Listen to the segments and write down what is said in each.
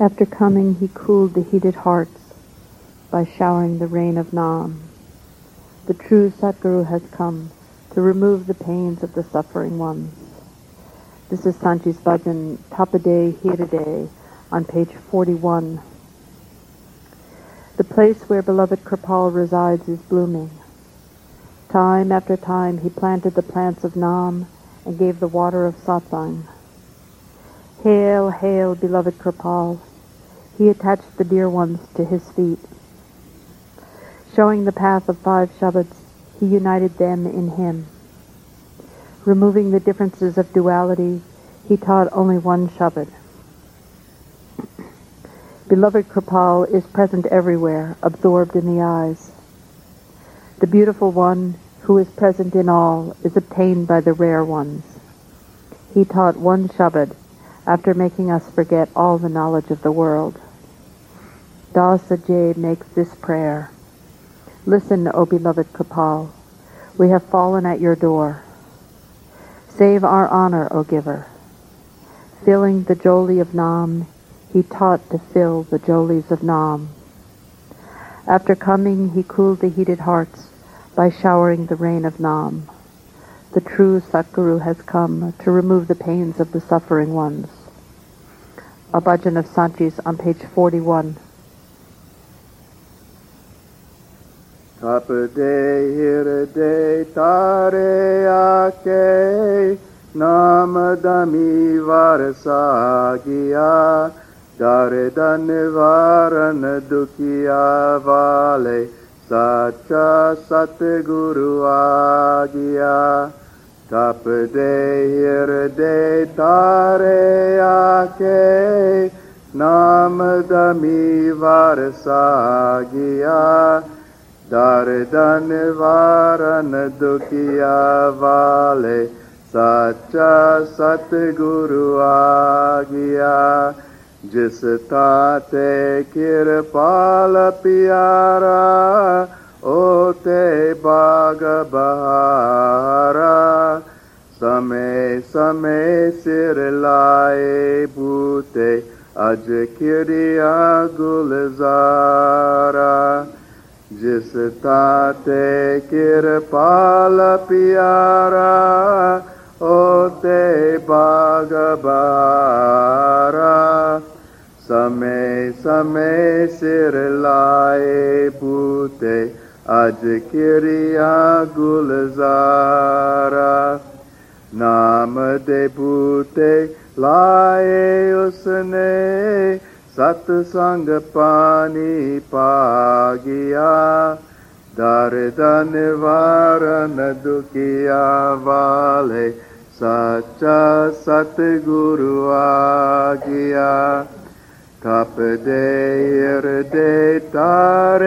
After coming, he cooled the heated hearts by showering the rain of Nam. The true Satguru has come to remove the pains of the suffering ones. This is Sant Ji's Bhajan, Tapade Hirade, on page 41. The place where beloved Kripal resides is blooming. Time after time he planted the plants of Nam and gave the water of Satsang. Hail, hail, beloved Kripal. He attached the dear ones to his feet. Showing the path of five Shabads, he united them in him. Removing the differences of duality, he taught only one Shabad. Beloved Kripal is present everywhere, absorbed in the eyes. The beautiful one who is present in all is obtained by the rare ones. He taught one Shabad after making us forget all the knowledge of the world. Dasaji makes this prayer. Listen, O beloved Kripal, we have fallen at your door. Save our honor, O giver. Filling the joli of Nam, he taught to fill the jolis of Nam. After coming, he cooled the heated hearts by showering the rain of Nam. The true Satguru has come to remove the pains of the suffering ones. A bhajan of Sant Ji's on page 41. Tapde hirde tare ake namadami varsa giya darda nivaran dukiya vale sacha satguru agya Da, Cap de ierde tare achei, N-am da mi varsagia, Dar da ne varan dukia vale, Sacha sat guru agia, Jis tate kirpala piara, ओ ते बाग बहारा। समय समय सिर लाए बूते अज किरिया गुलजारा। जिस ताते किरपाल प्यारा ओ ते बाग बहारा। समय समय सिर लाए बूते Adquiria Gulzara Nama Debute Lae Usane Sat Sangapani Pagia Darida Nivarana Dukia Vale Sacha Satguru Agia. Tapdeir de tareake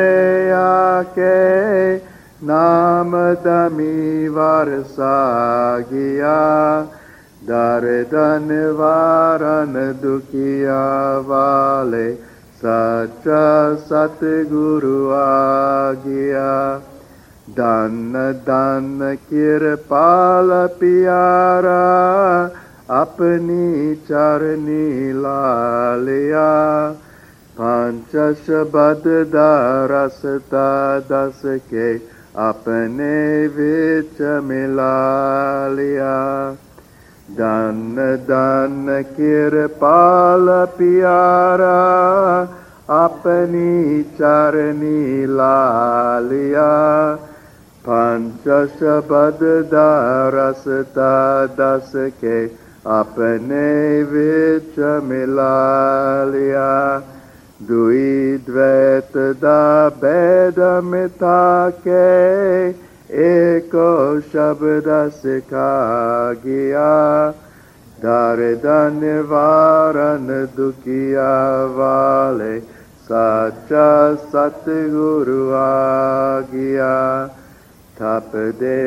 namadami varsagiya dardan varan dukiya vale sacha satguru agiya dan dan kirpala piyara अपनी चरनी लालिया पंच शब्द दरसता दस के अपने बीच मिला लिया। धन धन कृपाल प्यारा। अपनी चरणी लालिया पंच शब्द दरसता दस के अपने विच मिला लिया दुई द्वैत दा भेद मिथा के एक शब्द सिखा गया दर्द निवारण दुखिया वाले सच्चा सतगुरु आ गया। थप दे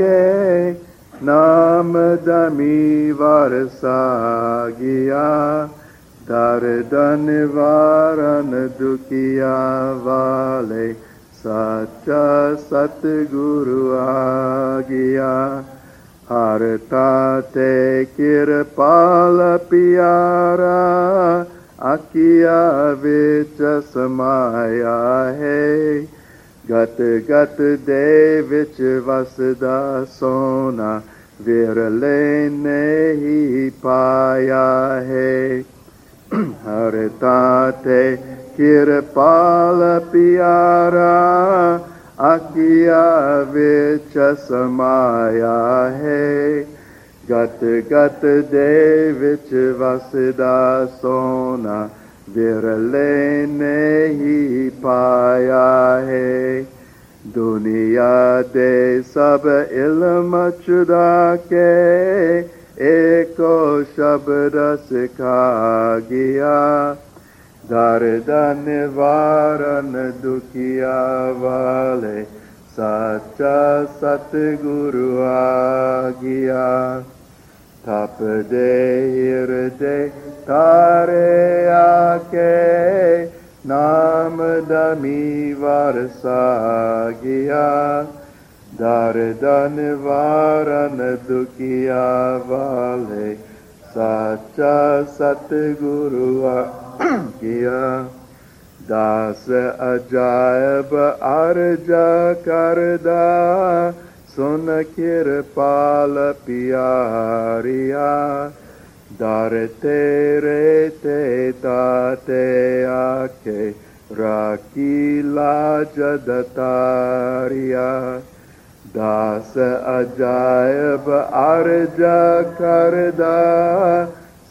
के नमद मी वर साग दर धन वार दुखिया वे सच स आग हरता ते क्र प्यारा आकिया बे चशया हे। ਗਤ ਗਤ ਦੇ ਵਿੱਚ ਵਸਦਾ ਸੋਨਾ ਵਿਰਲੇ ਨਹੀਂ ਪਾਇਆ ਹੈ ਹਰਤਾ ਤੇ ਕਿਰਪਾਲ ਪਿਆਰਾ ਆਕਿਆ ਵਿੱਚ ਸਮਾਇਆ ਹੈ ਗਤ ਗਤ ਦੇ ਵਿੱਚ ਵਸਦਾ ਸੋਨਾ विरले ने ही पाया है। दुनिया दे सब इलम चुरा के, एको शब्द सिखा गया। दर्द निवारण दुखिया वाले सच्चा सतगुरु आ गया। Tapă de irte tare ake nam dami varsagia dar dan varan dukia vale sacha satguru kiya das ajayab arja karda Sonakirpala piyariya Darete rete tate ake Rakila jadatariya दास अजायब अर्ज करदा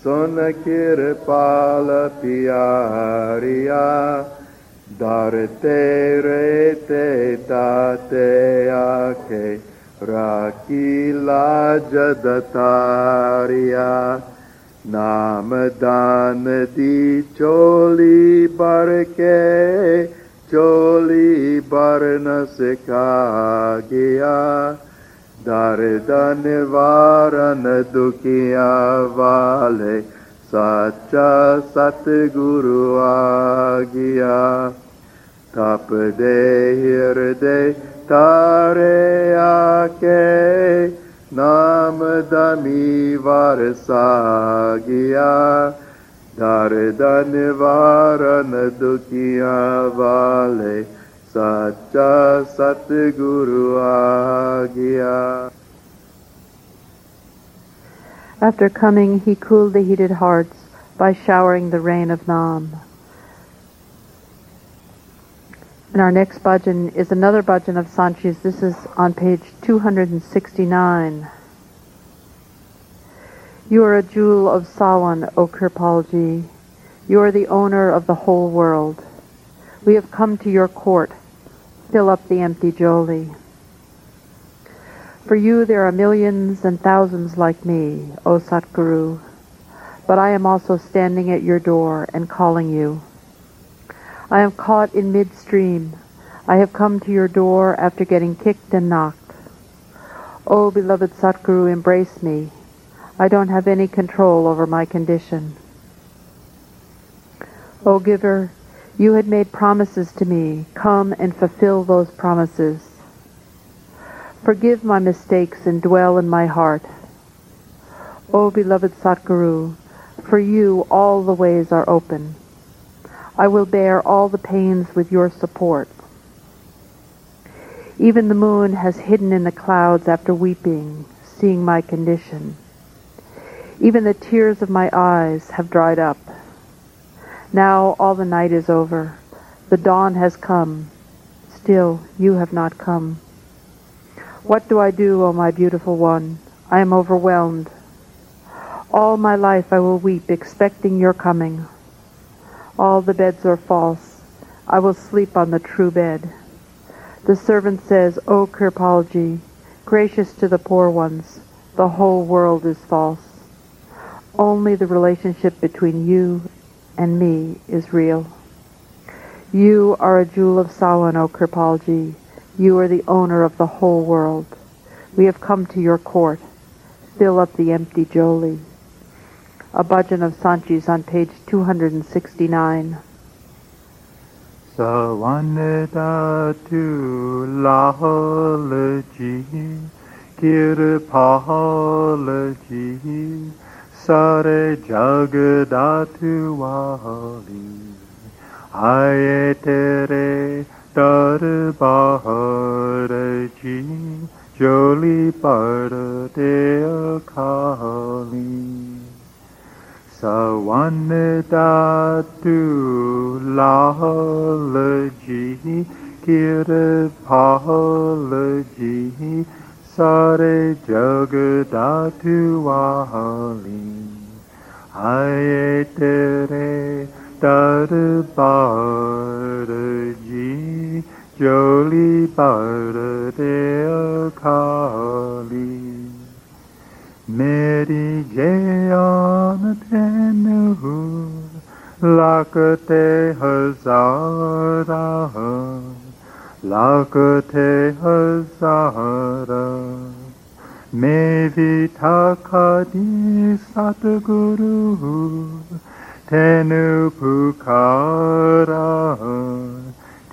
सुन किरपाल पियारिया दर तेरे ते ताते आखे राकीला जदतारिया नाम दान दी चोली बर के चोली बर न सिखा दर्द निवारण दुखिया वाले सच्चा सतगुरु आ गया हि दे हृदय tare ake nam dami varsagiya dardan varan dukiya vale sacha satguru agya after coming, he cooled the heated hearts by showering the rain of Nam. And our next bhajan is another bhajan of Sant Ji's. This is on page 269. You are a jewel of Sawan, O Kirpalji. You are the owner of the whole world. We have come to your court. Fill up the empty joli. For you there are millions and thousands like me, O Satguru, but I am also standing at your door and calling you. I am caught in midstream. I have come to your door after getting kicked and knocked. O beloved Satguru, embrace me. I don't have any control over my condition. O giver, you had made promises to me. Come and fulfill those promises. Forgive my mistakes and dwell in my heart. O beloved Satguru, for you all the ways are open. I will bear all the pains with your support. Even the moon has hidden in the clouds after weeping, seeing my condition. Even the tears of my eyes have dried up. Now all the night is over. The dawn has come. Still, you have not come. What do I do, O my beautiful one? I am overwhelmed. All my life I will weep, expecting your coming. All the beds are false. I will sleep on the true bed. The servant says, O Kirpalji, gracious to the poor ones, the whole world is false. Only the relationship between you and me is real. You are a jewel of Sawan, O Kirpalji. You are the owner of the whole world. We have come to your court. Fill up the empty joli a bhajan of Sant Ji's on page 269. Savaneta tu lahalaji, kirpahalaji, sare jagadatu wahali, ayetere darbaharaji, joli pardate akali. Sawanedatu lahalaji kirapalaji sare jagadatu ahali hayetere tadabaraji joli baradea kali meri jaya Ännu lakte hazara lakte hazara. Mevita kadi satguru tenu pukara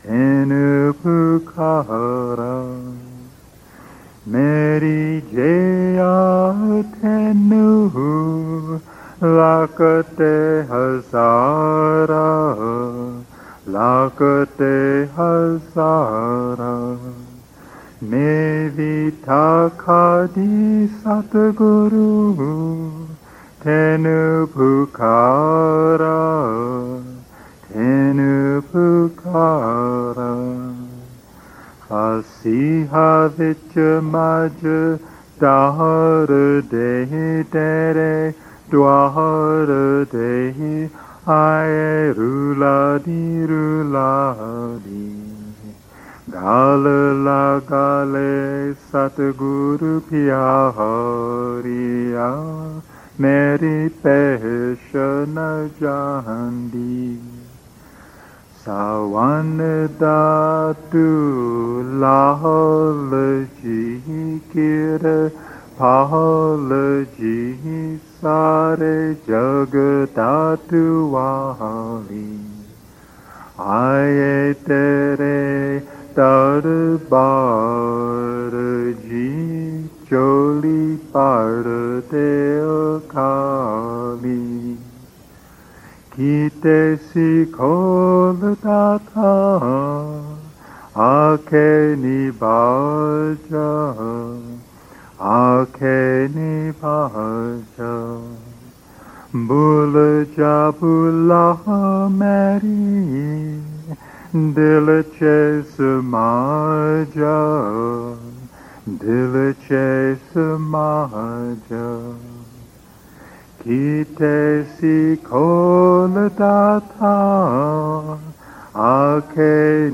tenu pukara Meri jaya tenu pukara लागते हसारा लागते हसारा मेरी था खादी सतगुरु, then भुखारा then भुखारा फसीहा विच मज डार दे तेरे Dwahara Dehi Aerula Dirula Di Galala Gale Satguru Piyahariya, Meri Pehshana Jahandi Sawanadatu Lahalaji Kira Pahalaji सारे जग तातु वाली आए तेरे दरबार, जी चोली पार दे खाली गीते सीखोलता था आखे निभाजा ni baja baja bula meri Dil che samaja Dil che samaja Kite si kolata Ake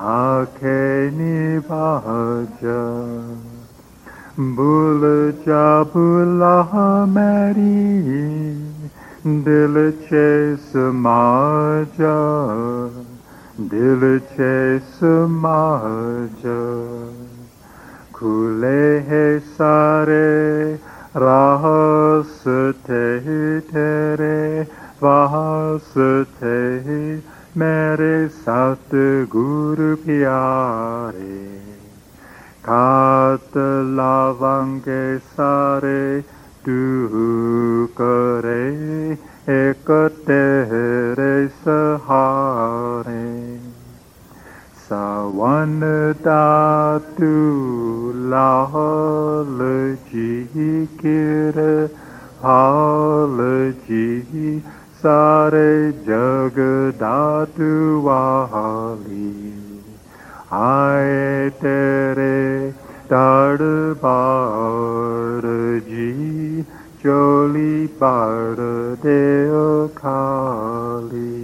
आखे निभाज। जा भूल जा भूला मेरी, दिल छे समाज दिल छे समाज खुले है सारे राह थे तेरे वहास थे। मेरे सत गुरु प्यारे खात लावांगे सारे तू करे, एक तेरे सहारे। सावन दा तू लाल जी किर हाल जी sare jag datu wali आए तेरे दरबार जी चोली पार दे खाली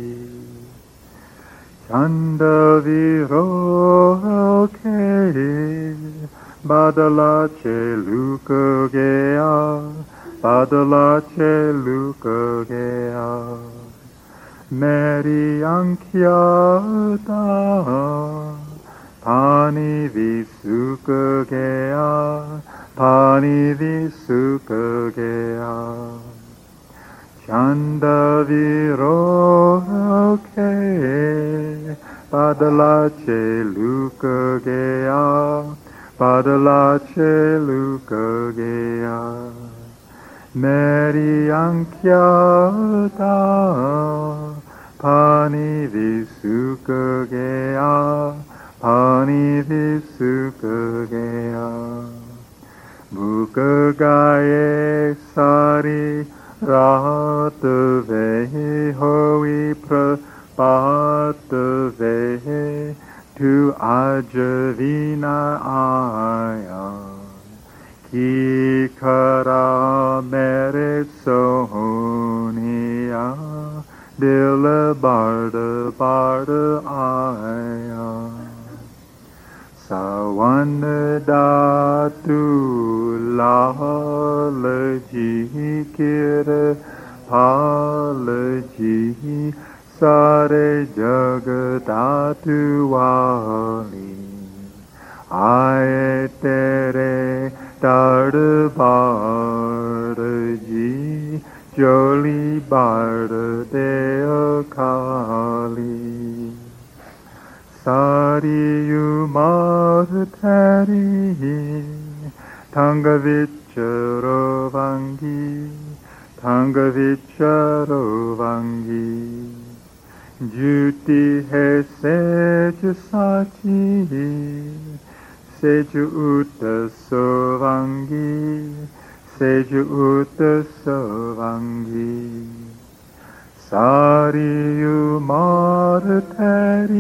चंद विरोखे बादला चे look Padala celugea, Meri anchiata, Pani visukugea, Pani visukugea, Chanda luca Padala celugea, luca celugea, Mary Ankyata Pani Visukagea Pani Visukagea Bukagae Sari Rahatavehi Hoi Prabhatavehi To Ajavina Aya Ikara meret sonia dille barde barde aya. Sawan datu lale jikir pale ji sare jagatatu wali aetere sachi, seju uta sovangi, seju uta sovangi. Sari umar tari, tanga vicharovangi, tanga vicharovangi. Juti Seju Uta Sorangi, Seju Uta Sorangi, Sariyu Maratari,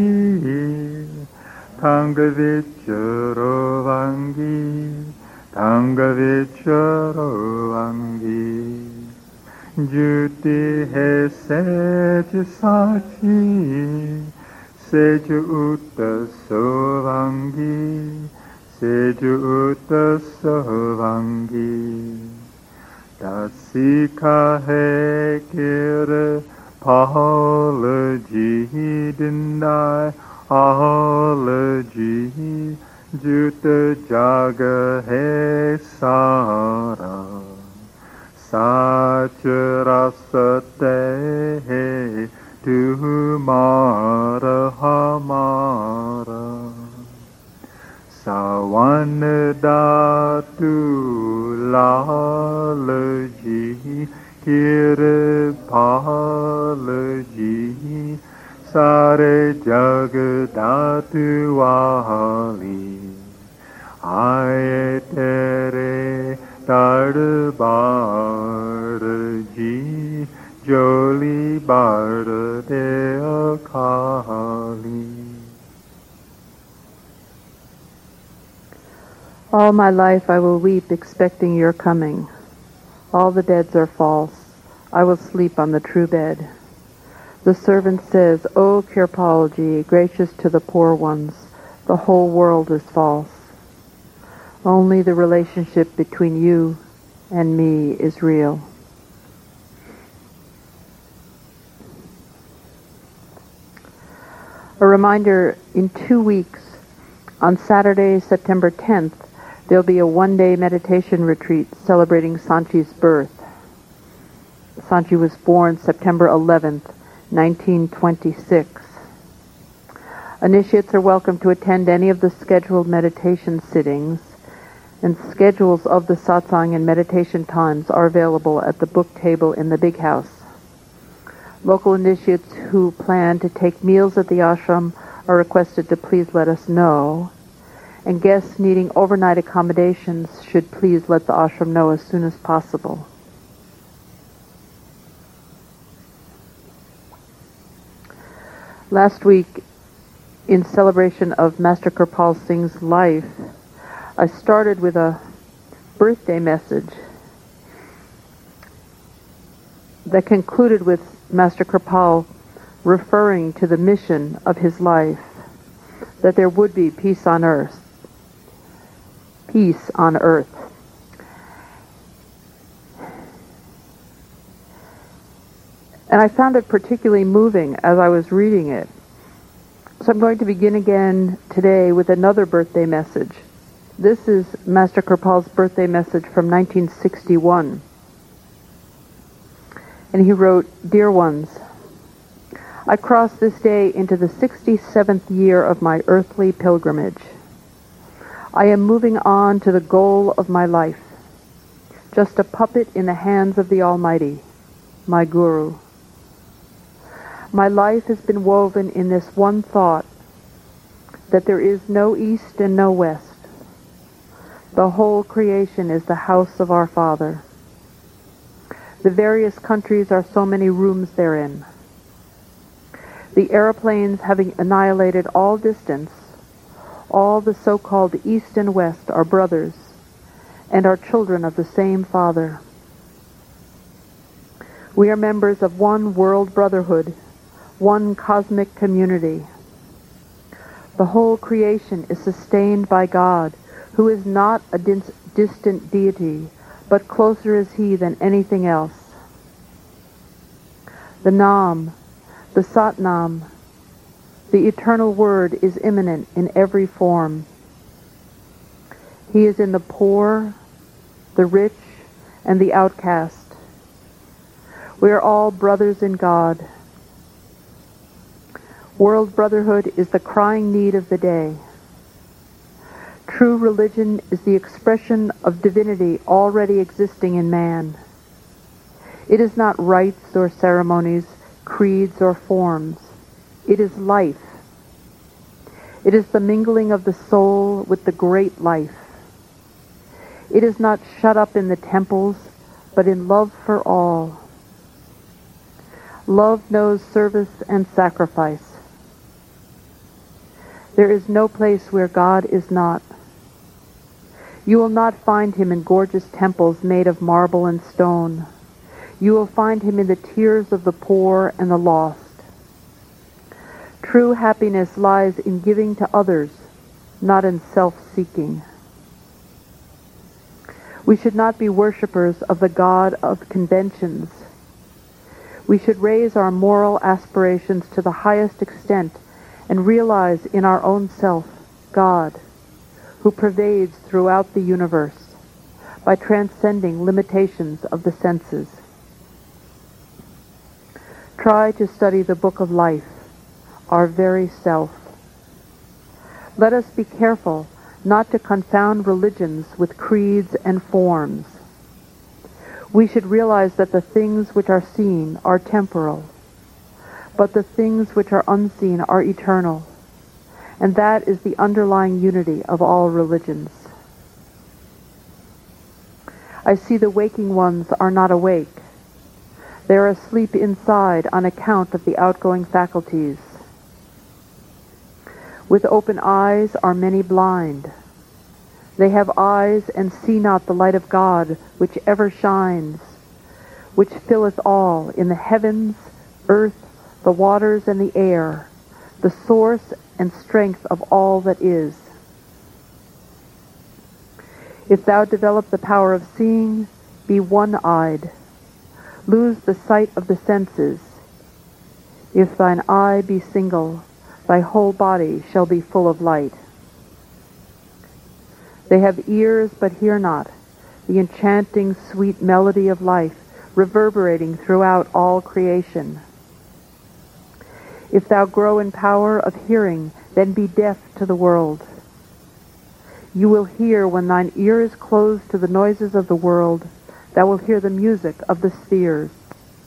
Tangavicero Vangi, Tangavicero Vangi, Juti He Seju Sachi, Seju Uta Sorangi, sovangi. Dasika hai kira pahalaji dindai ahalaji juta jaga hai sara. Sach rasate tumara hamara සවන් දාතු ලාලජී කිර පාලජී සාර ජග ධාතු වාහලී ආයතරේ තඩබාරජී ජොලි බාරදේ අකාලී All my life I will weep, expecting your coming. All the beds are false. I will sleep on the true bed. The servant says, O Kirpalji, gracious to the poor ones, the whole world is false. Only the relationship between you and me is real. A reminder, in two weeks, on Saturday, September 10th, there'll be a one-day meditation retreat celebrating Sant Ji's birth. Sanchi was born September 11th, 1926. Initiates are welcome to attend any of the scheduled meditation sittings and schedules of the satsang and meditation times are available at the book table in the big house. Local initiates who plan to take meals at the ashram are requested to please let us know, and guests needing overnight accommodations should please let the ashram know as soon as possible. Last week, in celebration of Master Kirpal Singh's life, I started with a birthday message that concluded with Master Kripal referring to the mission of his life, that there would be peace on earth. Peace on earth. And I found it particularly moving as I was reading it. So I'm going to begin again today with another birthday message. This is Master Kirpal's birthday message from 1961. And he wrote, Dear ones, I cross this day into the 67th year of my earthly pilgrimage. I am moving on to the goal of my life, just a puppet in the hands of the Almighty, my Guru. My life has been woven in this one thought, that there is no east and no west. The whole creation is the house of our Father. The various countries are so many rooms therein. The aeroplanes having annihilated all distance, all the so-called East and West are brothers and are children of the same Father. We are members of one world brotherhood, one cosmic community. The whole creation is sustained by God, who is not a dis- distant deity, but closer is he than anything else. The Nam, the Satnam, the eternal word is immanent in every form. He is in the poor, the rich, and the outcast. We are all brothers in God. World brotherhood is the crying need of the day. True religion is the expression of divinity already existing in man. It is not rites or ceremonies, creeds or forms. It is life. It is the mingling of the soul with the great life. It is not shut up in the temples, but in love for all. Love knows service and sacrifice. There is no place where God is not. You will not find him in gorgeous temples made of marble and stone. You will find him in the tears of the poor and the lost. True happiness lies in giving to others, not in self-seeking. We should not be worshippers of the God of conventions. We should raise our moral aspirations to the highest extent and realize in our own self God, who pervades throughout the universe by transcending limitations of the senses. Try to study the book of life, our very self. Let us be careful not to confound religions with creeds and forms. We should realize that the things which are seen are temporal, but the things which are unseen are eternal, and that is the underlying unity of all religions. I see the waking ones are not awake. They are asleep inside on account of the outgoing faculties. With open eyes are many blind. They have eyes and see not the light of God, which ever shines, which filleth all in the heavens, earth, the waters, and the air, the source and strength of all that is. If thou develop the power of seeing, be one-eyed. Lose the sight of the senses. If thine eye be single, thy whole body shall be full of light. They have ears but hear not, the enchanting sweet melody of life reverberating throughout all creation. If thou grow in power of hearing, then be deaf to the world. You will hear when thine ear is closed to the noises of the world, thou wilt hear the music of the spheres,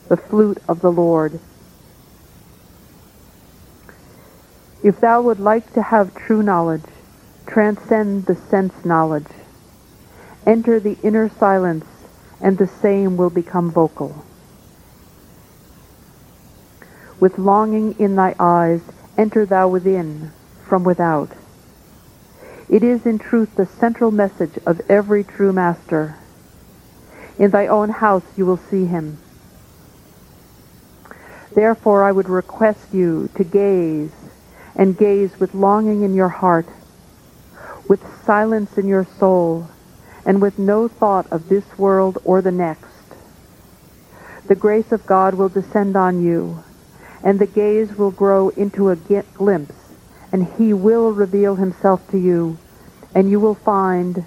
the flute of the Lord. If thou would like to have true knowledge, transcend the sense knowledge. Enter the inner silence, and the same will become vocal. With longing in thy eyes, enter thou within, from without. It is in truth the central message of every true master. In thy own house you will see him. Therefore I would request you to gaze, and gaze with longing in your heart, with silence in your soul, and with no thought of this world or the next. The grace of God will descend on you, and the gaze will grow into a glimpse, and he will reveal himself to you, and you will find,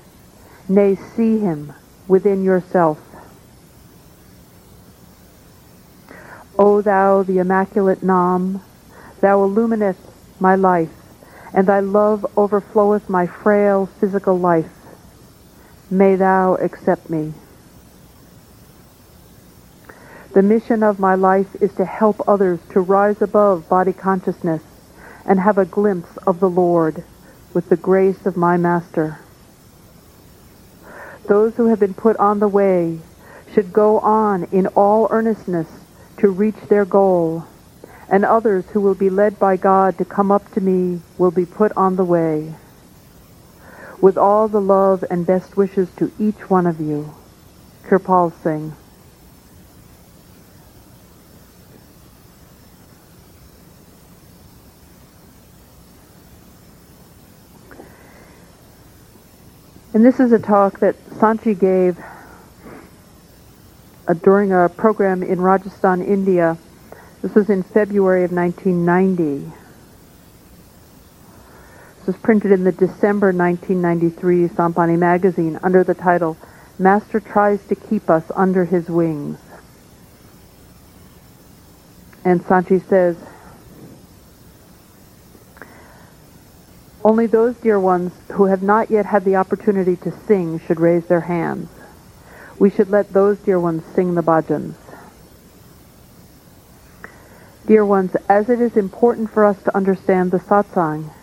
nay, see him within yourself. O thou, the immaculate Nam, thou illuminest my life, and thy love overfloweth my frail physical life. May thou accept me. The mission of my life is to help others to rise above body consciousness and have a glimpse of the Lord with the grace of my Master. Those who have been put on the way should go on in all earnestness to reach their goal, and others who will be led by God to come up to me will be put on the way. With all the love and best wishes to each one of you, Kirpal Singh. And this is a talk that Sant Ji gave uh, during a program in Rajasthan, India. This was in February of 1990. This was printed in the December 1993 Sant Bani magazine under the title, Master Tries to Keep Us Under His Wings. And Sant Ji says, Only those dear ones who have not yet had the opportunity to sing should raise their hands. We should let those dear ones sing the bhajans. Dear ones, as it is important for us to understand the satsang,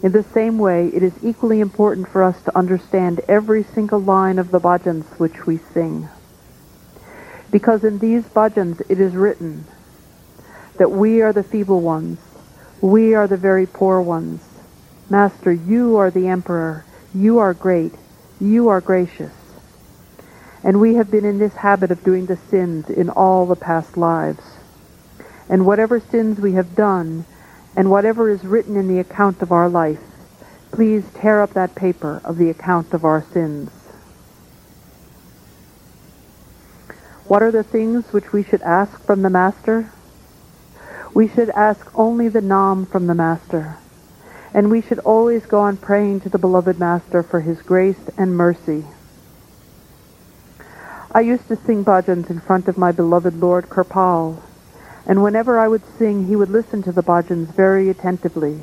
in the same way it is equally important for us to understand every single line of the bhajans which we sing. Because in these bhajans it is written that we are the feeble ones, we are the very poor ones, Master, you are the emperor. You are great. You are gracious. And we have been in this habit of doing the sins in all the past lives. And whatever sins we have done, and whatever is written in the account of our life, please tear up that paper of the account of our sins. What are the things which we should ask from the Master? We should ask only the Nam from the Master and we should always go on praying to the beloved Master for his grace and mercy. I used to sing bhajans in front of my beloved Lord Kirpal, and whenever I would sing, he would listen to the bhajans very attentively.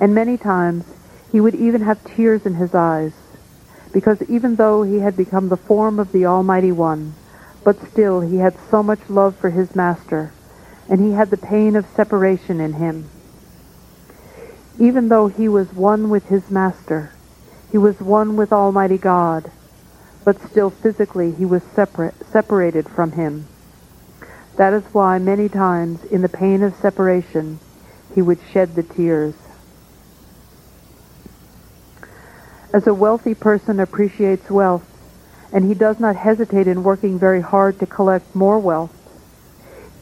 And many times, he would even have tears in his eyes, because even though he had become the form of the Almighty One, but still he had so much love for his Master, and he had the pain of separation in him. Even though he was one with his master, he was one with Almighty God, but still physically he was separate, separated from him. That is why many times in the pain of separation he would shed the tears. As a wealthy person appreciates wealth, and he does not hesitate in working very hard to collect more wealth,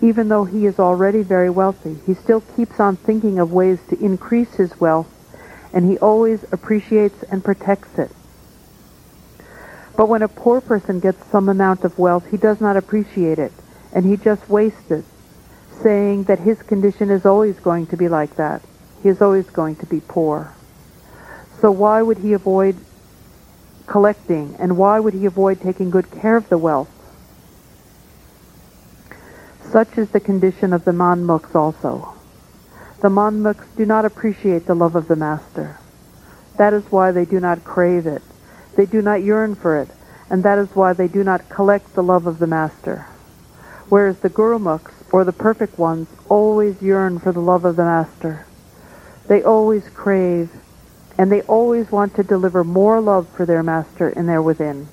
even though he is already very wealthy. He still keeps on thinking of ways to increase his wealth, and he always appreciates and protects it. But when a poor person gets some amount of wealth, he does not appreciate it, and he just wastes it, saying that his condition is always going to be like that. He is always going to be poor. So why would he avoid collecting, and why would he avoid taking good care of the wealth? Such is the condition of the Manmukhs also. The Manmukhs do not appreciate the love of the Master. That is why they do not crave it. They do not yearn for it, and that is why they do not collect the love of the Master. Whereas the Gurumukhs, or the perfect ones, always yearn for the love of the Master. They always crave, and they always want to deliver more love for their Master in their within.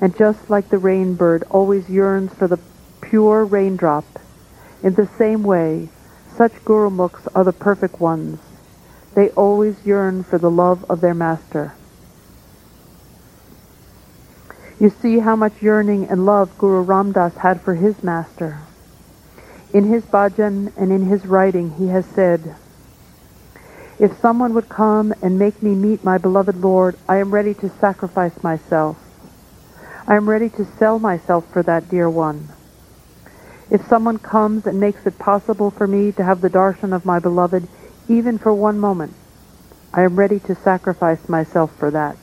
And just like the rainbird always yearns for the pure raindrop, in the same way, such Gurumukhs are the perfect ones. They always yearn for the love of their master. You see how much yearning and love Guru Ramdas had for his master. In his bhajan and in his writing he has said, If someone would come and make me meet my beloved Lord, I am ready to sacrifice myself. I am ready to sell myself for that dear one. If someone comes and makes it possible for me to have the darshan of my beloved, even for one moment, I am ready to sacrifice myself for that.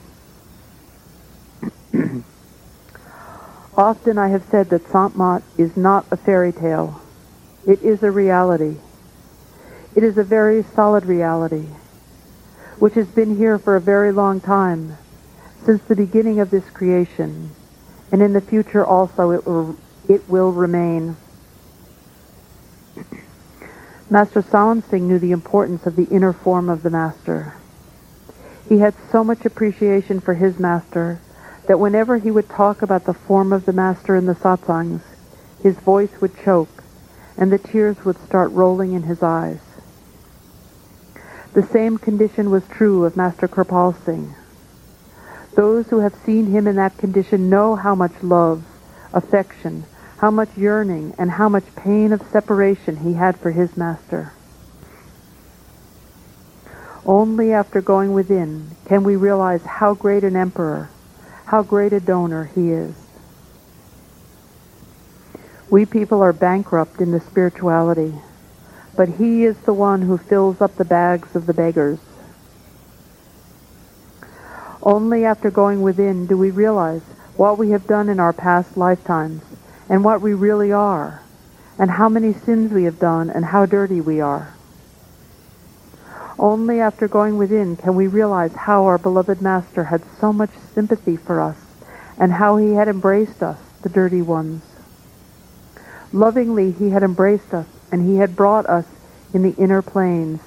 Often I have said that Mat is not a fairy tale. It is a reality. It is a very solid reality, which has been here for a very long time, since the beginning of this creation, and in the future also it will, it will remain. Master Sawan Singh knew the importance of the inner form of the Master. He had so much appreciation for his Master that whenever he would talk about the form of the Master in the satsangs, his voice would choke and the tears would start rolling in his eyes. The same condition was true of Master Kripal Singh. Those who have seen him in that condition know how much love, affection, how much yearning, and how much pain of separation he had for his master. Only after going within can we realize how great an emperor, how great a donor he is. We people are bankrupt in the spirituality, but he is the one who fills up the bags of the beggars. Only after going within do we realize what we have done in our past lifetimes and what we really are, and how many sins we have done and how dirty we are. Only after going within can we realize how our beloved Master had so much sympathy for us and how he had embraced us, the dirty ones. Lovingly he had embraced us and he had brought us in the inner planes.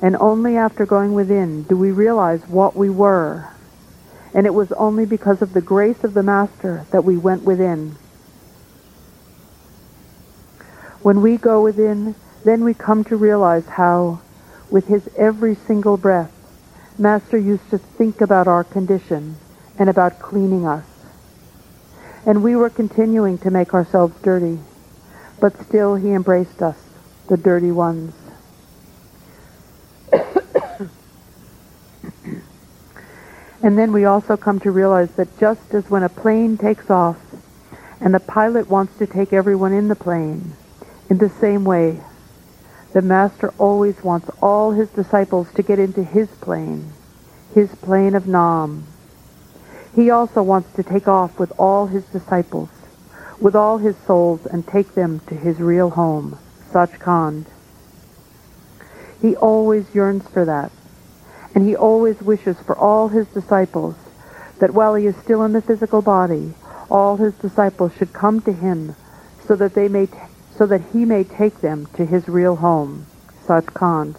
And only after going within do we realize what we were. And it was only because of the grace of the Master that we went within. When we go within, then we come to realize how, with his every single breath, Master used to think about our condition and about cleaning us. And we were continuing to make ourselves dirty, but still he embraced us, the dirty ones. and then we also come to realize that just as when a plane takes off and the pilot wants to take everyone in the plane, in the same way, the Master always wants all his disciples to get into his plane, his plane of Nam. He also wants to take off with all his disciples, with all his souls, and take them to his real home, Sachkhand. He always yearns for that, and he always wishes for all his disciples that while he is still in the physical body, all his disciples should come to him so that they may so that he may take them to his real home, Sachkhand.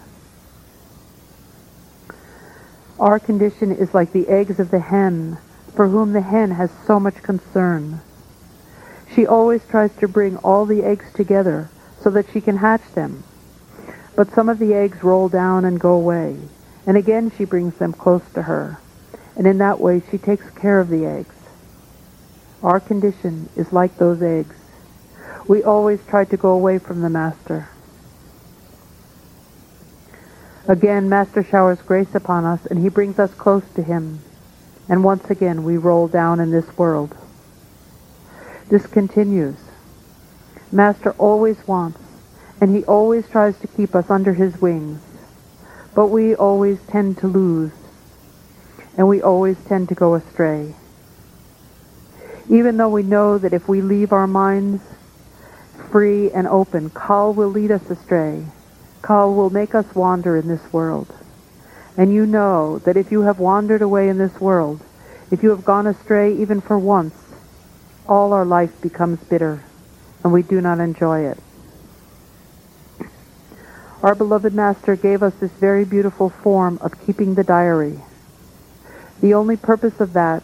Our condition is like the eggs of the hen, for whom the hen has so much concern. She always tries to bring all the eggs together so that she can hatch them. But some of the eggs roll down and go away, and again she brings them close to her, and in that way she takes care of the eggs. Our condition is like those eggs. We always try to go away from the Master. Again, Master showers grace upon us, and he brings us close to him. And once again, we roll down in this world. This continues. Master always wants, and he always tries to keep us under his wings. But we always tend to lose, and we always tend to go astray. Even though we know that if we leave our minds free and open, Kal will lead us astray. Kal will make us wander in this world. And you know that if you have wandered away in this world, if you have gone astray even for once, all our life becomes bitter, and we do not enjoy it. Our beloved Master gave us this very beautiful form of keeping the diary. The only purpose of that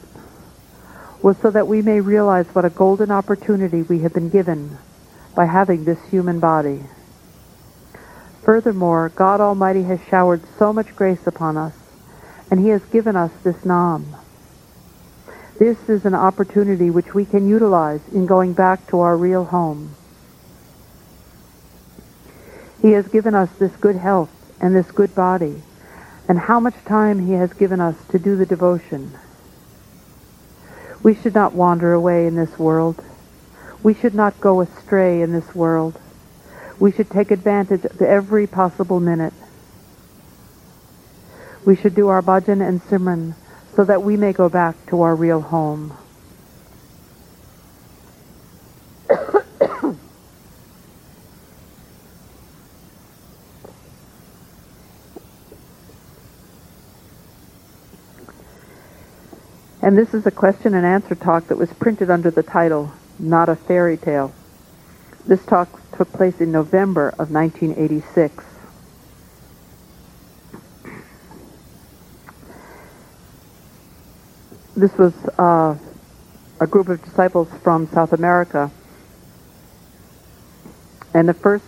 was so that we may realize what a golden opportunity we have been given by having this human body. Furthermore, God Almighty has showered so much grace upon us, and He has given us this Nam. This is an opportunity which we can utilize in going back to our real home. He has given us this good health and this good body, and how much time He has given us to do the devotion. We should not wander away in this world. We should not go astray in this world. We should take advantage of every possible minute. We should do our bhajan and simran so that we may go back to our real home. and this is a question and answer talk that was printed under the title not a Fairy Tale. This talk took place in November of 1986. This was uh, a group of disciples from South America. And the first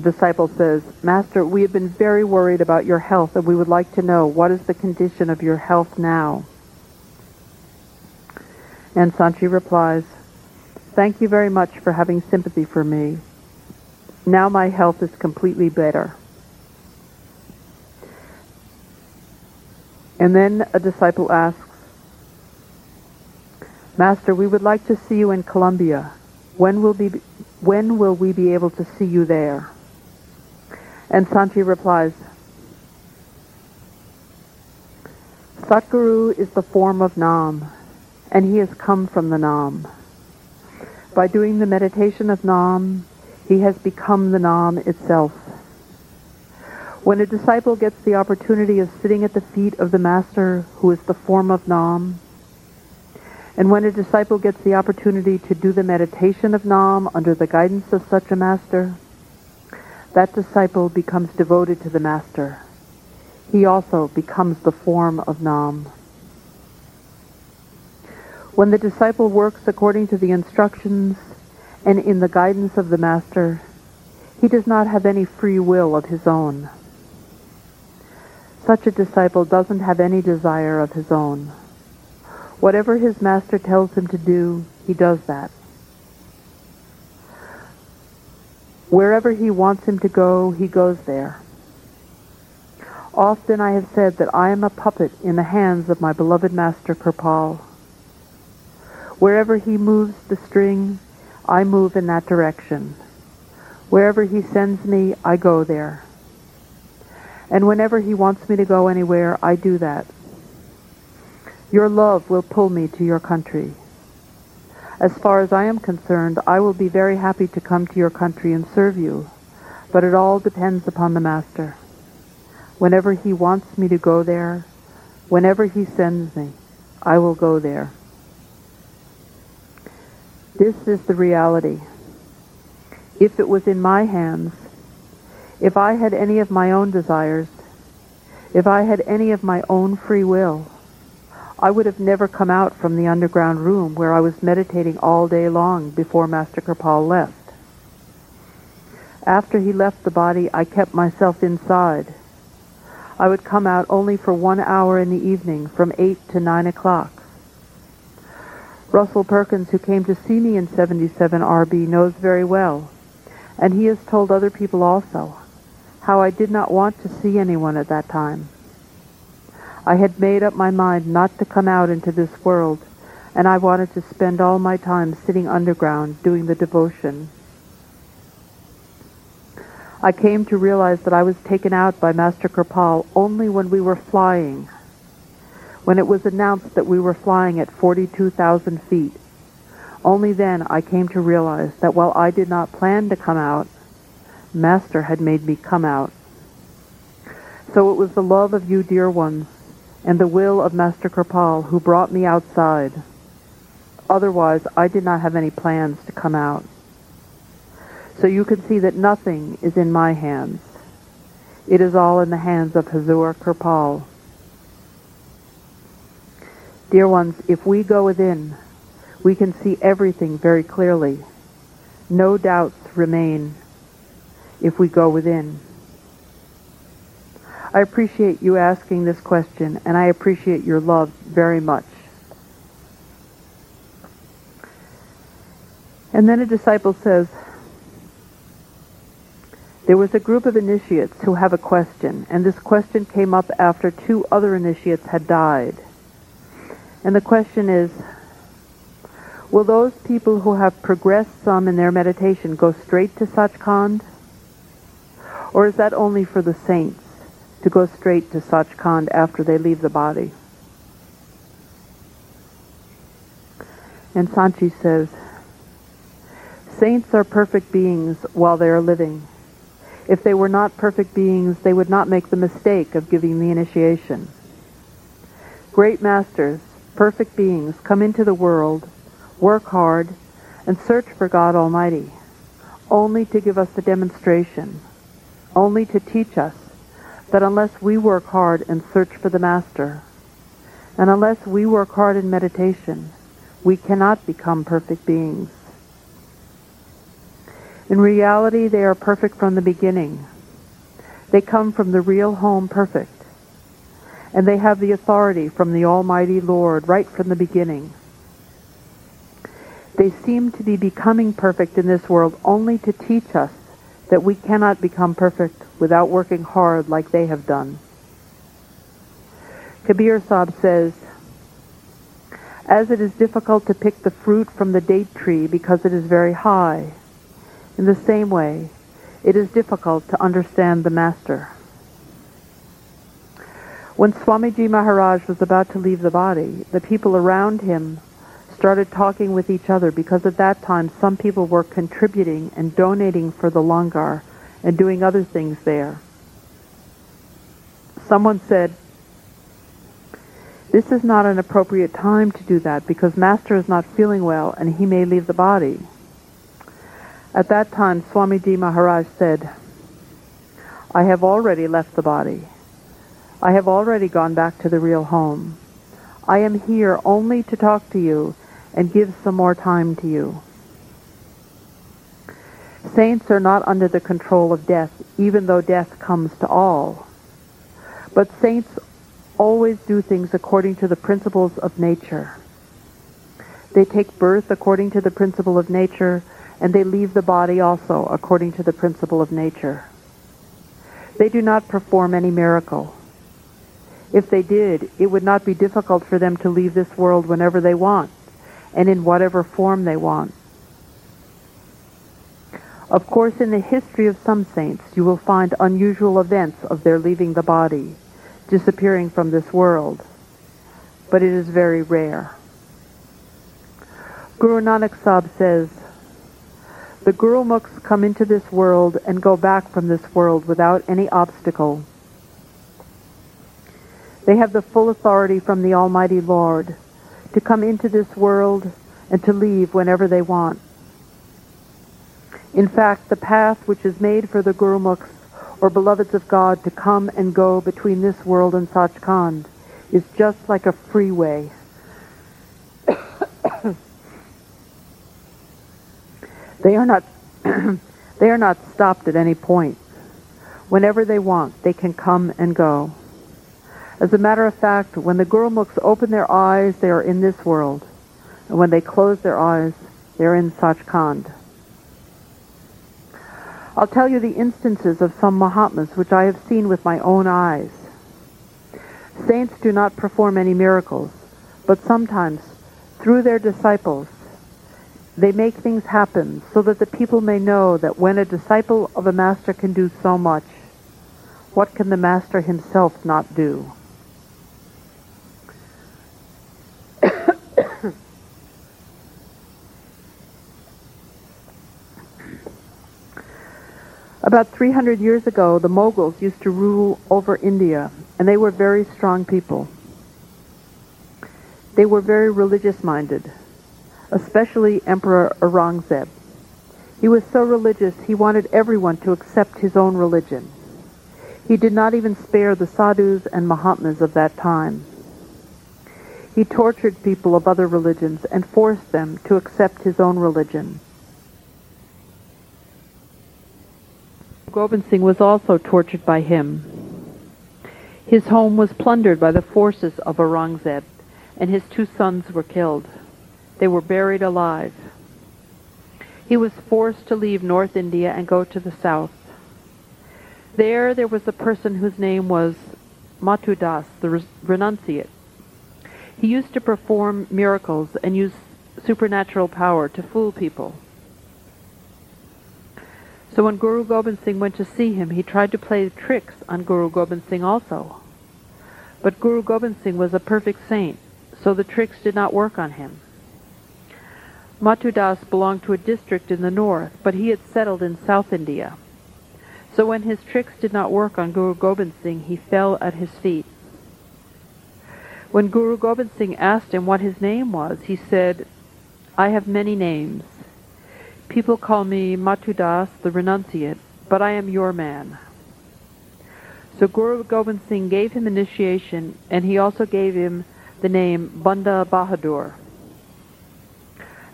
disciple says, Master, we have been very worried about your health, and we would like to know what is the condition of your health now. And Sant Ji replies, Thank you very much for having sympathy for me. Now my health is completely better. And then a disciple asks, Master, we would like to see you in Colombia. When will, be, when will we be able to see you there? And Sant Ji replies, Satguru is the form of Nam, and he has come from the Nam. By doing the meditation of Nam, he has become the Nam itself. When a disciple gets the opportunity of sitting at the feet of the Master who is the form of Nam, and when a disciple gets the opportunity to do the meditation of Nam under the guidance of such a master, that disciple becomes devoted to the master. He also becomes the form of Nam. When the disciple works according to the instructions and in the guidance of the master, he does not have any free will of his own. Such a disciple doesn't have any desire of his own. Whatever his master tells him to do, he does that. Wherever he wants him to go, he goes there. Often I have said that I am a puppet in the hands of my beloved master Kirpal. Wherever he moves the string, I move in that direction. Wherever he sends me, I go there. And whenever he wants me to go anywhere, I do that. Your love will pull me to your country. As far as I am concerned, I will be very happy to come to your country and serve you, but it all depends upon the Master. Whenever he wants me to go there, whenever he sends me, I will go there. This is the reality. If it was in my hands, if I had any of my own desires, if I had any of my own free will, I would have never come out from the underground room where I was meditating all day long before Master Kripal left. After he left the body, I kept myself inside. I would come out only for one hour in the evening from 8 to 9 o'clock. Russell Perkins, who came to see me in 77 RB, knows very well, and he has told other people also, how I did not want to see anyone at that time. I had made up my mind not to come out into this world, and I wanted to spend all my time sitting underground doing the devotion. I came to realize that I was taken out by Master Kripal only when we were flying, when it was announced that we were flying at 42,000 feet. Only then I came to realize that while I did not plan to come out, Master had made me come out. So it was the love of you, dear ones, and the will of Master Kirpal who brought me outside. Otherwise, I did not have any plans to come out. So you can see that nothing is in my hands. It is all in the hands of Hazur Kirpal. Dear ones, if we go within, we can see everything very clearly. No doubts remain if we go within. I appreciate you asking this question, and I appreciate your love very much. And then a disciple says, there was a group of initiates who have a question, and this question came up after two other initiates had died. And the question is, will those people who have progressed some in their meditation go straight to Sachkhand? Or is that only for the saints? to go straight to Sachkhand after they leave the body. And Sant Ji says, Saints are perfect beings while they are living. If they were not perfect beings, they would not make the mistake of giving the initiation. Great masters, perfect beings, come into the world, work hard, and search for God Almighty, only to give us the demonstration, only to teach us that unless we work hard and search for the Master, and unless we work hard in meditation, we cannot become perfect beings. In reality, they are perfect from the beginning. They come from the real home perfect. And they have the authority from the Almighty Lord right from the beginning. They seem to be becoming perfect in this world only to teach us that we cannot become perfect without working hard like they have done. Kabir Sahib says, As it is difficult to pick the fruit from the date tree because it is very high, in the same way, it is difficult to understand the Master. When Swamiji Maharaj was about to leave the body, the people around him started talking with each other because at that time some people were contributing and donating for the langar and doing other things there. Someone said, this is not an appropriate time to do that because Master is not feeling well and he may leave the body. At that time, Swamiji Maharaj said, I have already left the body. I have already gone back to the real home. I am here only to talk to you and give some more time to you. Saints are not under the control of death, even though death comes to all. But saints always do things according to the principles of nature. They take birth according to the principle of nature, and they leave the body also according to the principle of nature. They do not perform any miracle. If they did, it would not be difficult for them to leave this world whenever they want and in whatever form they want. Of course, in the history of some saints, you will find unusual events of their leaving the body, disappearing from this world, but it is very rare. Guru Nanak Sahib says, The Gurumukhs come into this world and go back from this world without any obstacle. They have the full authority from the Almighty Lord to come into this world and to leave whenever they want. In fact, the path which is made for the Gurumukhs, or beloveds of God, to come and go between this world and Sachkhand is just like a freeway. they are not they are not stopped at any point. Whenever they want, they can come and go. As a matter of fact, when the Gurumukhs open their eyes, they are in this world. And when they close their eyes, they are in Sachkhand. I'll tell you the instances of some Mahatmas which I have seen with my own eyes. Saints do not perform any miracles, but sometimes, through their disciples, they make things happen so that the people may know that when a disciple of a master can do so much, what can the master himself not do? About 300 years ago, the Mughals used to rule over India, and they were very strong people. They were very religious minded, especially Emperor Aurangzeb. He was so religious, he wanted everyone to accept his own religion. He did not even spare the sadhus and Mahatmas of that time. He tortured people of other religions and forced them to accept his own religion. Gobind Singh was also tortured by him. His home was plundered by the forces of Aurangzeb, and his two sons were killed. They were buried alive. He was forced to leave North India and go to the south. There, there was a person whose name was Matu Das, the renunciate. He used to perform miracles and use supernatural power to fool people. So when Guru Gobind Singh went to see him, he tried to play tricks on Guru Gobind Singh also. But Guru Gobind Singh was a perfect saint, so the tricks did not work on him. Matu Das belonged to a district in the north, but he had settled in South India. So when his tricks did not work on Guru Gobind Singh, he fell at his feet. When Guru Gobind Singh asked him what his name was, he said, I have many names. People call me Mathudas, the renunciate, but I am your man. So Guru Gobind Singh gave him initiation, and he also gave him the name Banda Bahadur.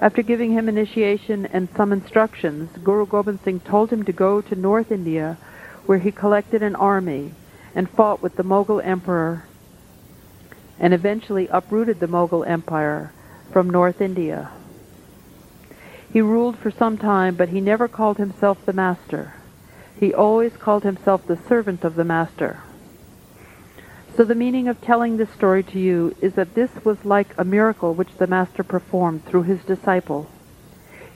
After giving him initiation and some instructions, Guru Gobind Singh told him to go to North India, where he collected an army and fought with the Mughal emperor, and eventually uprooted the Mughal empire from North India. He ruled for some time, but he never called himself the master. He always called himself the servant of the master. So the meaning of telling this story to you is that this was like a miracle which the master performed through his disciple.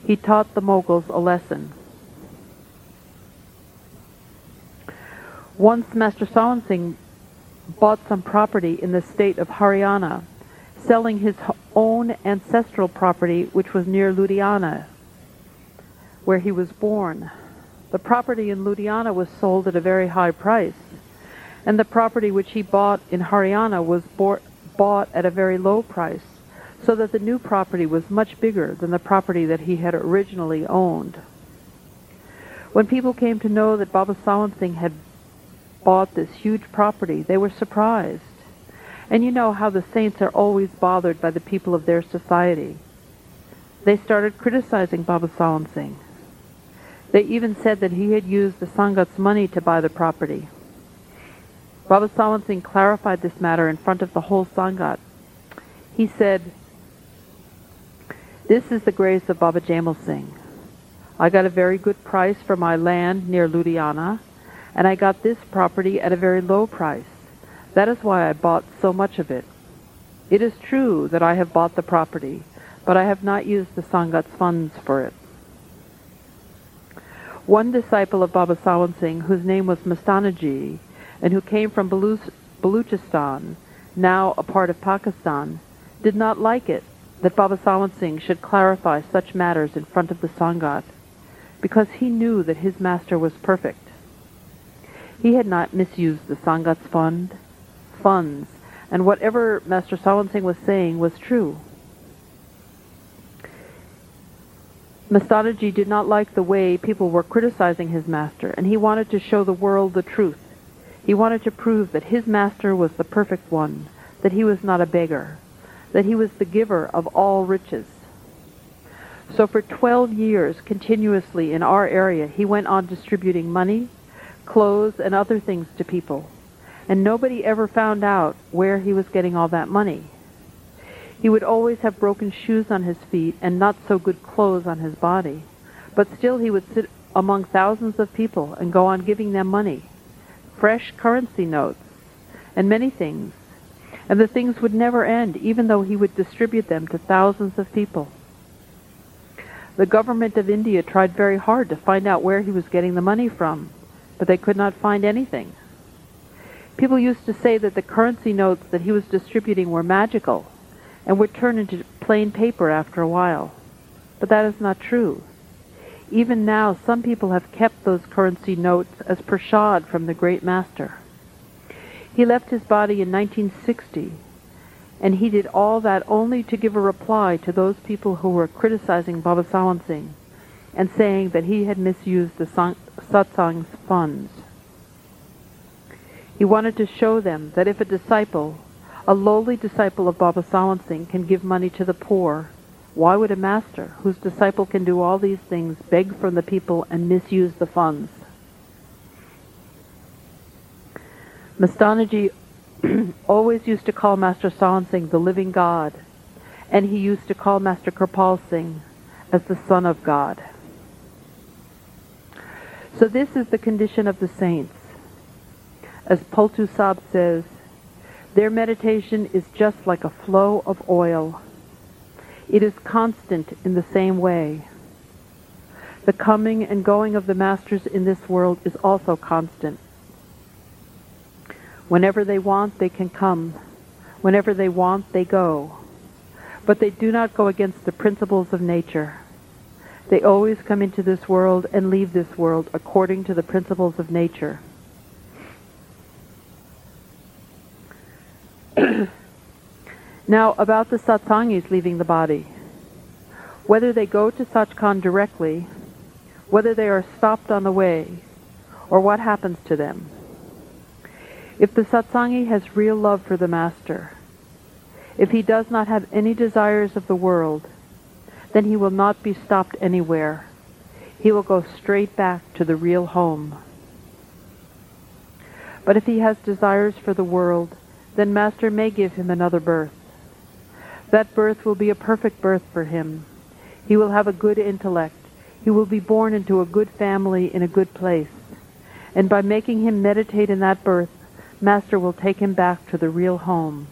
He taught the Moguls a lesson. Once Master Sawan Singh bought some property in the state of Haryana, selling his own ancestral property which was near Ludhiana, where he was born. The property in Ludhiana was sold at a very high price, and the property which he bought in Haryana was bought at a very low price, so that the new property was much bigger than the property that he had originally owned. When people came to know that Baba Sawan Singh had bought this huge property, they were surprised. And you know how the saints are always bothered by the people of their society. They started criticizing Baba Sawan Singh. They even said that he had used the Sangat's money to buy the property. Baba Sawan Singh clarified this matter in front of the whole Sangat. He said, This is the grace of Baba Jaimal Singh. I got a very good price for my land near Ludhiana, and I got this property at a very low price. That is why I bought so much of it. It is true that I have bought the property, but I have not used the Sangat's funds for it. One disciple of Baba Sawan Singh, whose name was Mastanaji, and who came from Baluchistan, now a part of Pakistan, did not like it that Baba Sawan Singh should clarify such matters in front of the Sangat, because he knew that his master was perfect. He had not misused the Sangat's fund, funds, and whatever Master Sawan Singh was saying was true. Mastanaji did not like the way people were criticizing his master, and he wanted to show the world the truth. He wanted to prove that his master was the perfect one, that he was not a beggar, that he was the giver of all riches. So for 12 years, continuously in our area, he went on distributing money, clothes, and other things to people. And nobody ever found out where he was getting all that money. He would always have broken shoes on his feet and not so good clothes on his body. But still he would sit among thousands of people and go on giving them money fresh currency notes, and many things. And the things would never end, even though he would distribute them to thousands of people. The government of India tried very hard to find out where he was getting the money from, but they could not find anything. People used to say that the currency notes that he was distributing were magical and would turn into plain paper after a while. But that is not true. Even now, some people have kept those currency notes as prashad from the great master. He left his body in 1960, and he did all that only to give a reply to those people who were criticizing Baba Sawan Singh and saying that he had misused the satsang's funds. He wanted to show them that if a disciple, a lowly disciple of Baba Sawan Singh, can give money to the poor, why would a master, whose disciple can do all these things, beg from the people and misuse the funds? Mastanaji always used to call Master Sawan Singh the living God, and he used to call Master Kirpal Singh as the Son of God. So this is the condition of the saints. As Paltu Sab says, their meditation is just like a flow of oil it is constant in the same way. The coming and going of the masters in this world is also constant. Whenever they want, they can come. Whenever they want, they go. But they do not go against the principles of nature. They always come into this world and leave this world according to the principles of nature. Now, about the satsangis leaving the body. Whether they go to Sachkhand directly, whether they are stopped on the way, or what happens to them. If the satsangi has real love for the Master, if he does not have any desires of the world, then he will not be stopped anywhere. He will go straight back to the real home. But if he has desires for the world, then Master may give him another birth. That birth will be a perfect birth for him. He will have a good intellect. He will be born into a good family in a good place. And by making him meditate in that birth, Master will take him back to the real home.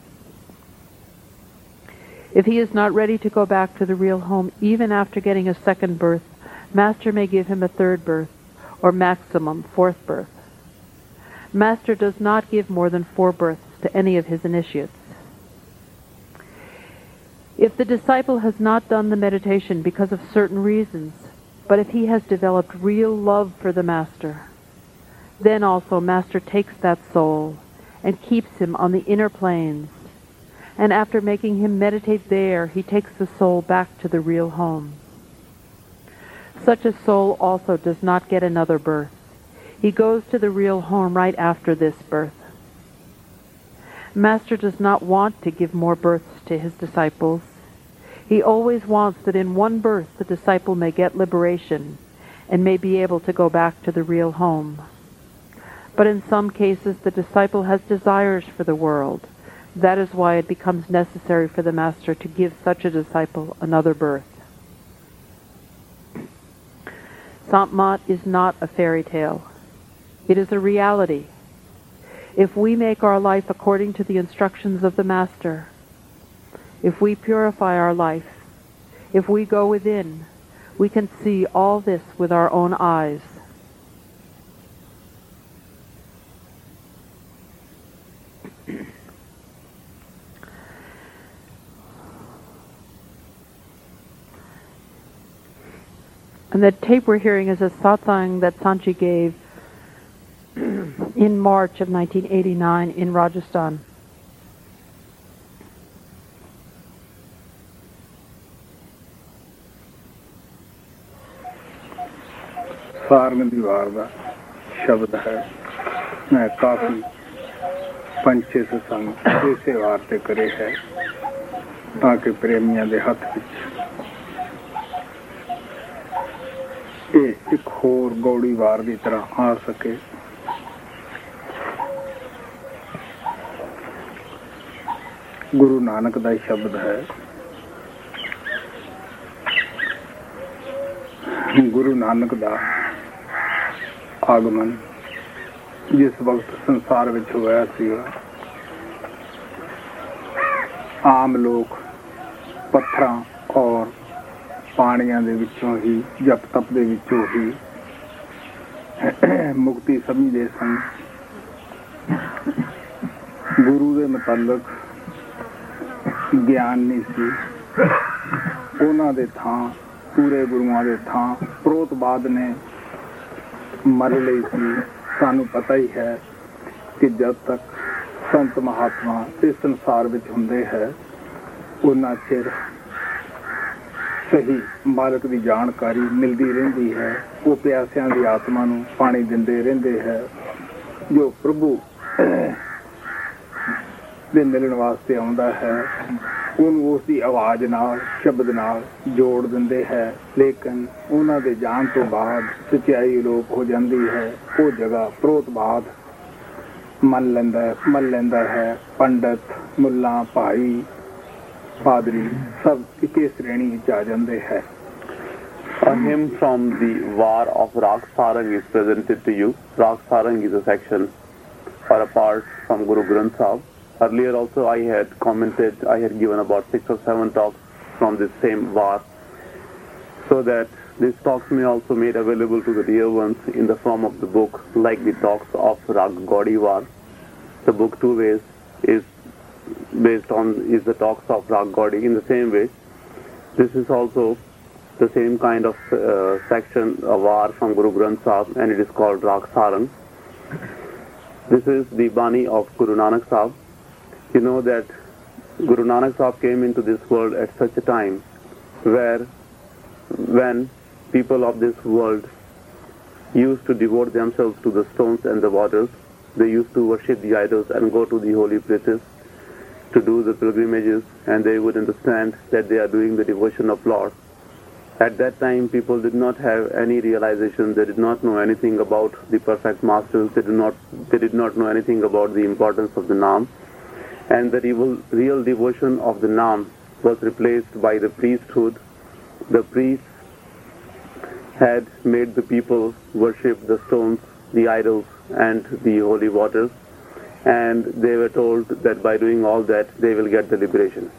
If he is not ready to go back to the real home, even after getting a second birth, Master may give him a third birth, or maximum fourth birth. Master does not give more than four births to any of his initiates. If the disciple has not done the meditation because of certain reasons, but if he has developed real love for the Master, then also Master takes that soul and keeps him on the inner planes. And after making him meditate there, he takes the soul back to the real home. Such a soul also does not get another birth. He goes to the real home right after this birth. Master does not want to give more births to his disciples. He always wants that in one birth the disciple may get liberation and may be able to go back to the real home but in some cases the disciple has desires for the world. That is why it becomes necessary for the Master to give such a disciple another birth. Sant Mat is not a fairy tale. It is a reality. If we make our life according to the instructions of the Master, if we purify our life, if we go within, we can see all this with our own eyes. And the tape we're hearing is a satsang that Sant Ji gave in March of 1989 in Rajasthan. फार्मदीवार का शब्द है मैं काफी पंचे से संग इसे वार्ते करे है ताकि प्रेमिया के हथ विच ਇਹ ਇੱਕ ਹੋਰ ਗੌੜੀ ਵਾਰ ਦੀ ਤਰ੍ਹਾਂ ਆ ਸਕੇ। ਗੁਰੂ ਨਾਨਕ ਦਾ ਹੀ ਸ਼ਬਦ ਹੈ। ਗੁਰੂ ਨਾਨਕ ਦਾ ਆਗਮਨ ਜਿਸ ਵਕਤ ਸੰਸਾਰ ਵਿੱਚ ਹੋਇਆ ਸੀਗਾ, ਆਮ ਲੋਕ ਪੱਥਰਾਂ ਔਰ ਪਾਣੀਆਂ ਦੇ ਵਿੱਚੋਂ ਹੀ ਜਪ ਤਪ ਦੇ ਵਿੱਚੋਂ ਹੀ ਮੁਕਤੀ ਸਮਝਦੇ ਸਨ। ਗੁਰੂ ਦੇ ਮੁਤਲਕ ਗਿਆਨ ਨਹੀਂ ਸੀ। ਉਹਨਾਂ ਦੇ ਥਾਂ, ਪੂਰੇ ਗੁਰੂਆਂ ਦੇ ਥਾਂ ਪ੍ਰੋਤਬਾਦ ਨੇ ਮਰ ਲਈ ਸੀ। ਸਾਨੂੰ ਪਤਾ ਹੀ ਹੈ ਕਿ ਜਦ ਤੱਕ ਸੰਤ ਮਹਾਤਮਾ ਇਸ ਸੰਸਾਰ ਵਿੱਚ ਹੁੰਦੇ ਹੈ, ਉਹਨਾਂ ਚਿਰ ਸਹੀ। ਮਾਲਕ ਦੀ ਜਾਣਕਾਰੀ ਮਿਲਦੀ ਰਹਿੰਦੀ ਹੈ। ਉਹ ਪਿਆਸਿਆਂ ਦੀ ਆਤਮਾ ਨੂੰ ਪਾਣੀ ਦਿੰਦੇ ਰਹਿੰਦੇ ਹੈ। ਜੋ ਪ੍ਰਭੂ ਦੇ ਮਿਲਣ ਵਾਸਤੇ ਆਉਂਦਾ ਹੈ, ਉਹਨੂੰ ਉਸ ਦੀ ਆਵਾਜ਼ ਨਾਲ, ਸ਼ਬਦ ਨਾਲ ਜੋੜ ਦਿੰਦੇ ਹੈ। ਲੇਕਿਨ ਉਹਨਾਂ ਦੇ ਜਾਣ ਤੋਂ ਬਾਅਦ ਸਚਾਈ ਲੋਪ ਹੋ ਜਾਂਦੀ ਹੈ। ਉਹ ਜਗ੍ਹਾ ਪ੍ਰੋਤਬਾਦ ਮੰਨ ਲੈਂਦਾ ਹੈ ਮੰਨ ਲੈਂਦਾ ਹੈ। ਪੰਡਤ, ਮੁੱਲਾ, ਭਾਈ A hymn from the War of Rag Sarang is presented to you. Rag Sarang is a section or a part from Guru Granth Sahib. Earlier also I had commented, I had given about six or seven talks from this same War so that these talks may also made available to the dear ones in the form of the book like the talks of Rag Gaudiwar. The book Two Ways is based on is the talks of Rag in the same way. This is also the same kind of uh, section of war from Guru Granth Sahib and it is called Rag Sarang. This is the Bani of Guru Nanak Sahib. You know that Guru Nanak Sahib came into this world at such a time where when people of this world used to devote themselves to the stones and the waters, they used to worship the idols and go to the holy places to do the pilgrimages and they would understand that they are doing the devotion of Lord. At that time, people did not have any realization. They did not know anything about the perfect masters. They did not. They did not know anything about the importance of the Naam, and the real, real devotion of the Naam was replaced by the priesthood. The priests had made the people worship the stones, the idols, and the holy waters, and they were told that by doing all that, they will get the liberation.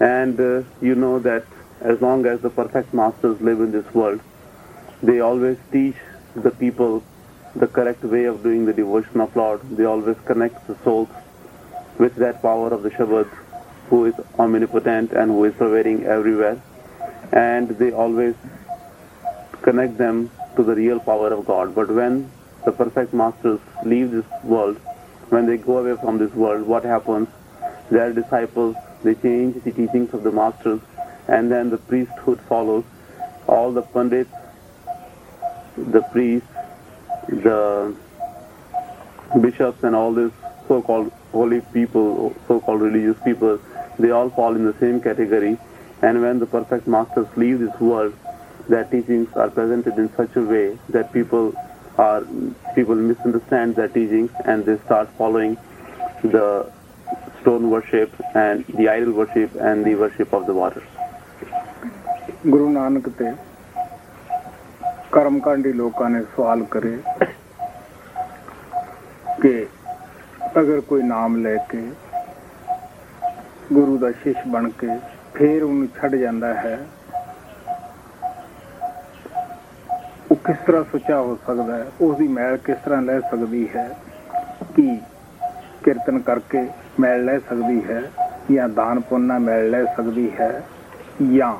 And uh, you know that as long as the perfect masters live in this world, they always teach the people the correct way of doing the devotion of Lord. They always connect the souls with that power of the Shabad, who is omnipotent and who is pervading everywhere. And they always connect them to the real power of God. But when the perfect masters leave this world, when they go away from this world, what happens? Their disciples, they change the teachings of the masters and then the priesthood follows. All the pundits, the priests, the bishops, and all these so-called holy people, so-called religious people, they all fall in the same category. And when the perfect masters leave this world, their teachings are presented in such a way that people are people misunderstand their teachings and they start following the stone worship and the idol worship and the worship of the water. Guru Nanak ਤੇ ਕਰਮਕਾਂਡੀ ਲੋਕਾਂ ਨੇ ਸਵਾਲ ਕਰੇ ਕਿ ਅਗਰ ਕੋਈ ਨਾਮ ਲੈ ਕੇ ਗੁਰੂ ਦਾ ਸ਼ਿਸ਼ ਬਣ ਕੇ ਫੇਰ ਉਹਨੂੰ ਛੱਡ ਜਾਂਦਾ ਹੈ ਉਹ ਕਿਸ ਤਰ੍ਹਾਂ ਸੁਚਾ ਹੋ ਸਕਦਾ ਹੈ? ਉਸ ਦੀ ਮੈਲ ਕਿਸ ਤਰ੍ਹਾਂ ਲੈ ਸਕਦੀ ਹੈ? ਕਿ ਕੀਰਤਨ ਕਰਕੇ ਮੈਲ ਲੈ ਸਕਦੀ ਹੈ ਜਾਂ ਦਾਨ ਪੁੰਨ ਨਾਲ ਮੈਲ ਲੈ ਸਕਦੀ ਹੈ ਜਾਂ